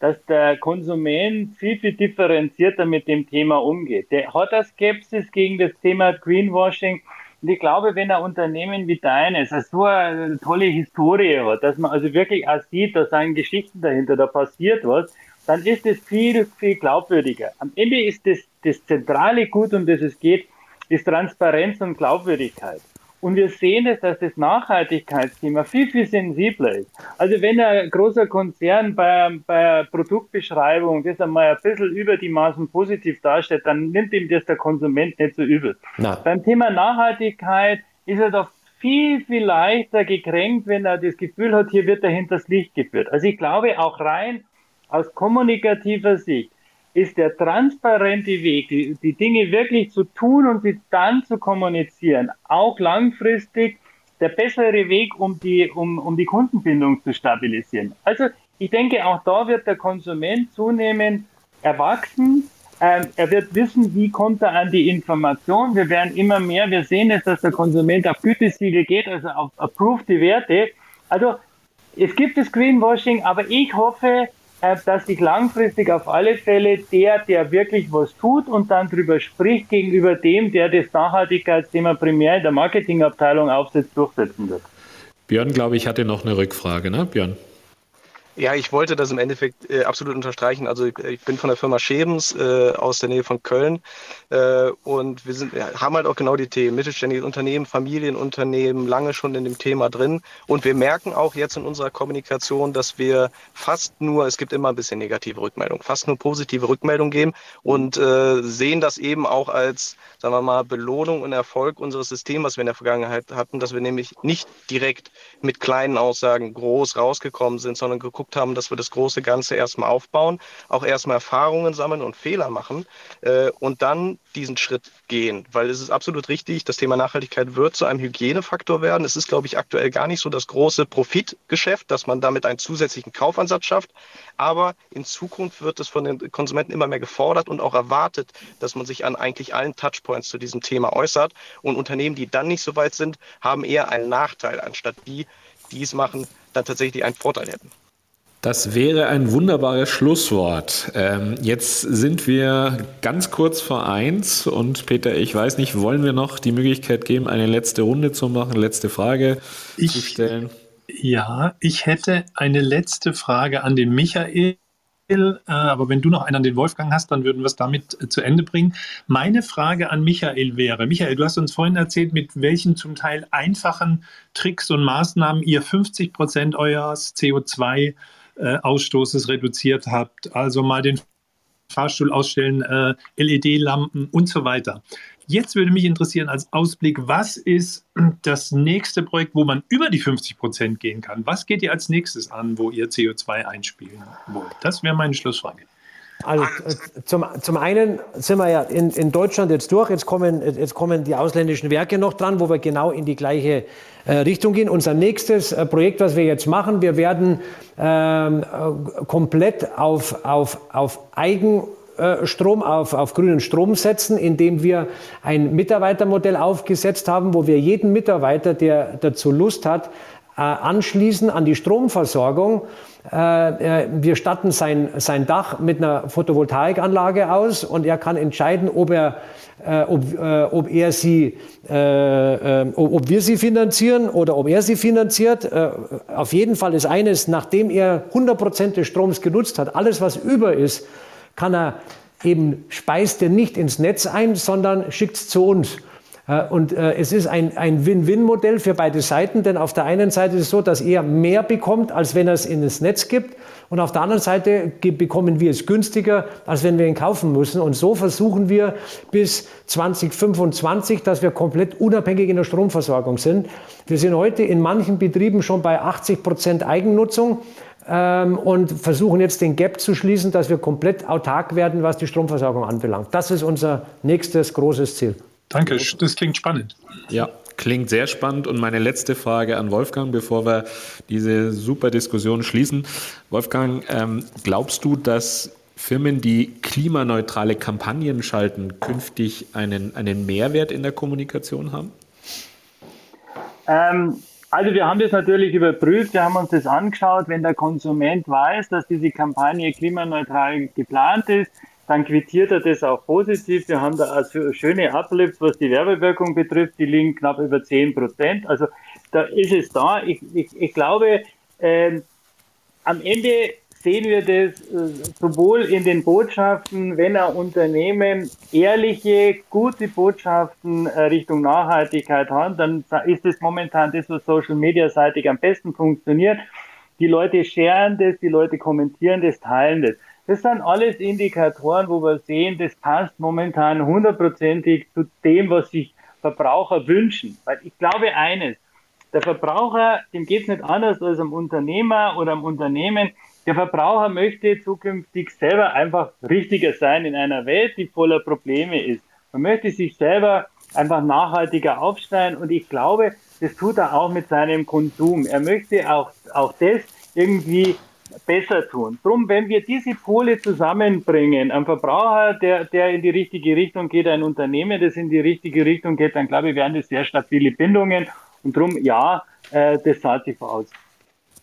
dass der Konsument viel, viel differenzierter mit dem Thema umgeht. Der hat eine Skepsis gegen das Thema Greenwashing. Und ich glaube, wenn ein Unternehmen wie deines also so eine tolle Historie hat, dass man also wirklich auch sieht, da sind Geschichten dahinter, da passiert was, dann ist es viel, viel glaubwürdiger. Am Ende ist das, das zentrale Gut, um das es geht, ist Transparenz und Glaubwürdigkeit. Und wir sehen es, dass das Nachhaltigkeitsthema viel, viel sensibler ist. Also wenn ein großer Konzern bei, bei Produktbeschreibung das einmal ein bisschen über die Maßen positiv darstellt, dann nimmt ihm das der Konsument nicht so übel. Nein. Beim Thema Nachhaltigkeit ist er doch viel, viel leichter gekränkt, wenn er das Gefühl hat, hier wird er hinters Licht geführt. Also ich glaube auch rein aus kommunikativer Sicht ist der transparente Weg, die, die Dinge wirklich zu tun und sie dann zu kommunizieren, auch langfristig der bessere Weg, um die, um, um die Kundenbindung zu stabilisieren. Also ich denke, auch da wird der Konsument zunehmend erwachsen. Ähm, er wird wissen, wie kommt er an die Information. Wir werden immer mehr, wir sehen es, dass der Konsument auf Gütesiegel geht, also auf approved Werte. Also es gibt das Greenwashing, aber ich hoffe, dass sich langfristig auf alle Fälle der, der wirklich was tut und dann drüber spricht, gegenüber dem, der das Nachhaltigkeitsthema primär in der Marketingabteilung aufsetzt, durchsetzen wird. Björn, glaube ich, hatte noch eine Rückfrage, ne, Björn? Ja, ich wollte das im Endeffekt äh, absolut unterstreichen. Also ich, ich, bin von der Firma Schebens äh, aus der Nähe von Köln äh, und wir sind, haben halt auch genau die Themen. Mittelständiges Unternehmen, Familienunternehmen, lange schon in dem Thema drin. Und wir merken auch jetzt in unserer Kommunikation, dass wir fast nur, es gibt immer ein bisschen negative Rückmeldungen, fast nur positive Rückmeldungen geben und äh, sehen das eben auch als, sagen wir mal, Belohnung und Erfolg unseres Systems, was wir in der Vergangenheit hatten, dass wir nämlich nicht direkt mit kleinen Aussagen groß rausgekommen sind, sondern geguckt geguckt haben, dass wir das große Ganze erstmal aufbauen, auch erstmal Erfahrungen sammeln und Fehler machen äh, und dann diesen Schritt gehen. Weil es ist absolut richtig, das Thema Nachhaltigkeit wird zu einem Hygienefaktor werden. Es ist, glaube ich, aktuell gar nicht so das große Profitgeschäft, dass man damit einen zusätzlichen Kaufansatz schafft. Aber in Zukunft wird es von den Konsumenten immer mehr gefordert und auch erwartet, dass man sich an eigentlich allen Touchpoints zu diesem Thema äußert. Und Unternehmen, die dann nicht so weit sind, haben eher einen Nachteil, anstatt die, die es machen, dann tatsächlich einen Vorteil hätten. Das wäre ein wunderbares Schlusswort. Ähm, jetzt sind wir ganz kurz vor eins und Peter, ich weiß nicht, wollen wir noch die Möglichkeit geben, eine letzte Runde zu machen, letzte Frage ich, zu stellen? Ja, ich hätte eine letzte Frage an den Michael. Äh, aber wenn du noch einen an den Wolfgang hast, dann würden wir es damit äh, zu Ende bringen. Meine Frage an Michael wäre, Michael, du hast uns vorhin erzählt, mit welchen zum Teil einfachen Tricks und Maßnahmen ihr 50 Prozent eures CO2 äh, Ausstoßes reduziert habt. Also mal den Fahrstuhl ausstellen, äh, LED-Lampen und so weiter. Jetzt würde mich interessieren als Ausblick, was ist das nächste Projekt, wo man über die 50 Prozent gehen kann? Was geht ihr als nächstes an, wo ihr CO2 einspielen wollt? Das wäre meine Schlussfrage. Also zum, zum einen sind wir ja in, in Deutschland jetzt durch, jetzt kommen, jetzt kommen die ausländischen Werke noch dran, wo wir genau in die gleiche äh, Richtung gehen. Unser nächstes äh, Projekt, was wir jetzt machen, wir werden ähm, äh, komplett auf, auf, auf Eigenstrom, auf, auf grünen Strom setzen, indem wir ein Mitarbeitermodell aufgesetzt haben, wo wir jeden Mitarbeiter, der dazu Lust hat, anschließen an die Stromversorgung äh, wir statten sein, sein Dach mit einer Photovoltaikanlage aus und er kann entscheiden, ob er, äh, ob, äh, ob er sie, äh, äh, ob wir sie finanzieren oder ob er sie finanziert. Äh, auf jeden Fall ist eines, nachdem er 100% des Stroms genutzt hat, alles was über ist, kann er eben speist er nicht ins Netz ein, sondern schickt es zu uns. Äh, und äh, es ist ein, ein Win-Win-Modell für beide Seiten, denn auf der einen Seite ist es so, dass er mehr bekommt, als wenn er es in das Netz gibt. Und auf der anderen Seite bekommen wir es günstiger, als wenn wir ihn kaufen müssen. Und so versuchen wir bis 2025, dass wir komplett unabhängig in der Stromversorgung sind. Wir sind heute in manchen Betrieben schon bei 80 Prozent Eigennutzung ähm, und versuchen jetzt den Gap zu schließen, dass wir komplett autark werden, was die Stromversorgung anbelangt. Das ist unser nächstes großes Ziel. Danke, das klingt spannend. Ja, klingt sehr spannend. Und meine letzte Frage an Wolfgang, bevor wir diese super Diskussion schließen. Wolfgang, ähm, glaubst du, dass Firmen, die klimaneutrale Kampagnen schalten, künftig einen, einen Mehrwert in der Kommunikation haben? Ähm, also wir haben das natürlich überprüft, wir haben uns das angeschaut. Wenn der Konsument weiß, dass diese Kampagne klimaneutral geplant ist, dann quittiert er das auch positiv. Wir haben da also schöne Uplifts, was die Werbewirkung betrifft, die liegen knapp über 10 Prozent. Also da ist es da. Ich, ich, ich glaube, äh, am Ende sehen wir das äh, sowohl in den Botschaften, wenn ein Unternehmen ehrliche, gute Botschaften äh, Richtung Nachhaltigkeit hat, dann ist das momentan das, was Social Media seitig am besten funktioniert. Die Leute scheren das, die Leute kommentieren das, teilen das. Das sind alles Indikatoren, wo wir sehen, das passt momentan hundertprozentig zu dem, was sich Verbraucher wünschen. Weil ich glaube eines, der Verbraucher, dem geht es nicht anders als am Unternehmer oder am Unternehmen der Verbraucher möchte zukünftig selber einfach richtiger sein in einer Welt, die voller Probleme ist. Man möchte sich selber einfach nachhaltiger aufstellen und ich glaube, das tut er auch mit seinem Konsum. Er möchte auch, auch das irgendwie besser tun. Drum, wenn wir diese Pole zusammenbringen, ein Verbraucher, der, der in die richtige Richtung geht, ein Unternehmen, das in die richtige Richtung geht, dann glaube ich, werden das sehr stabile Bindungen. Und drum, ja, äh, das zahlt sich voraus.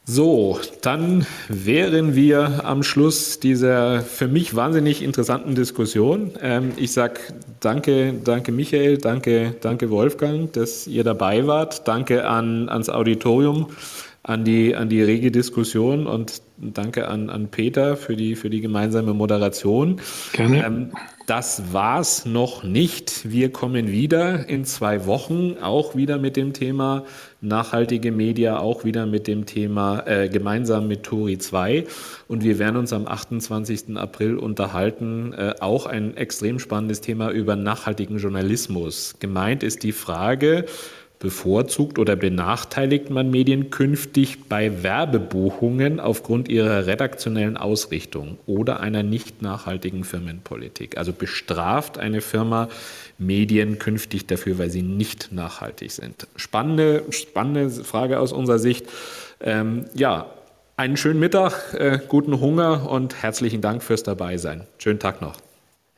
So, dann wären wir am Schluss dieser für mich wahnsinnig interessanten Diskussion. Ähm, ich sage danke, danke Michael, danke, danke Wolfgang, dass ihr dabei wart. Danke an, ans Auditorium, an die, an die rege Diskussion und danke an, an Peter für die, für die gemeinsame Moderation. Gerne. Ähm, das war's noch nicht. Wir kommen wieder in zwei Wochen, auch wieder mit dem Thema nachhaltige Media, auch wieder mit dem Thema äh, gemeinsam mit Turi 2. Und wir werden uns am 28. April unterhalten, äh, auch ein extrem spannendes Thema über nachhaltigen Journalismus. Gemeint ist die Frage, Bevorzugt oder benachteiligt man Medien künftig bei Werbebuchungen aufgrund ihrer redaktionellen Ausrichtung oder einer nicht nachhaltigen Firmenpolitik? Also bestraft eine Firma Medien künftig dafür, weil sie nicht nachhaltig sind? Spannende, spannende Frage aus unserer Sicht. Ähm, ja, einen schönen Mittag, äh, guten Hunger und herzlichen Dank fürs Dabeisein. Schönen Tag noch.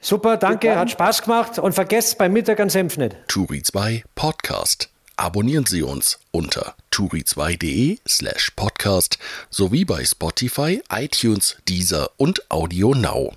Super, danke, hat Spaß gemacht und vergesst beim Mittag an Senf nicht. Turi 2 Podcast. Abonnieren Sie uns unter turi2.de slash podcast sowie bei Spotify, iTunes, Deezer und Audio Now.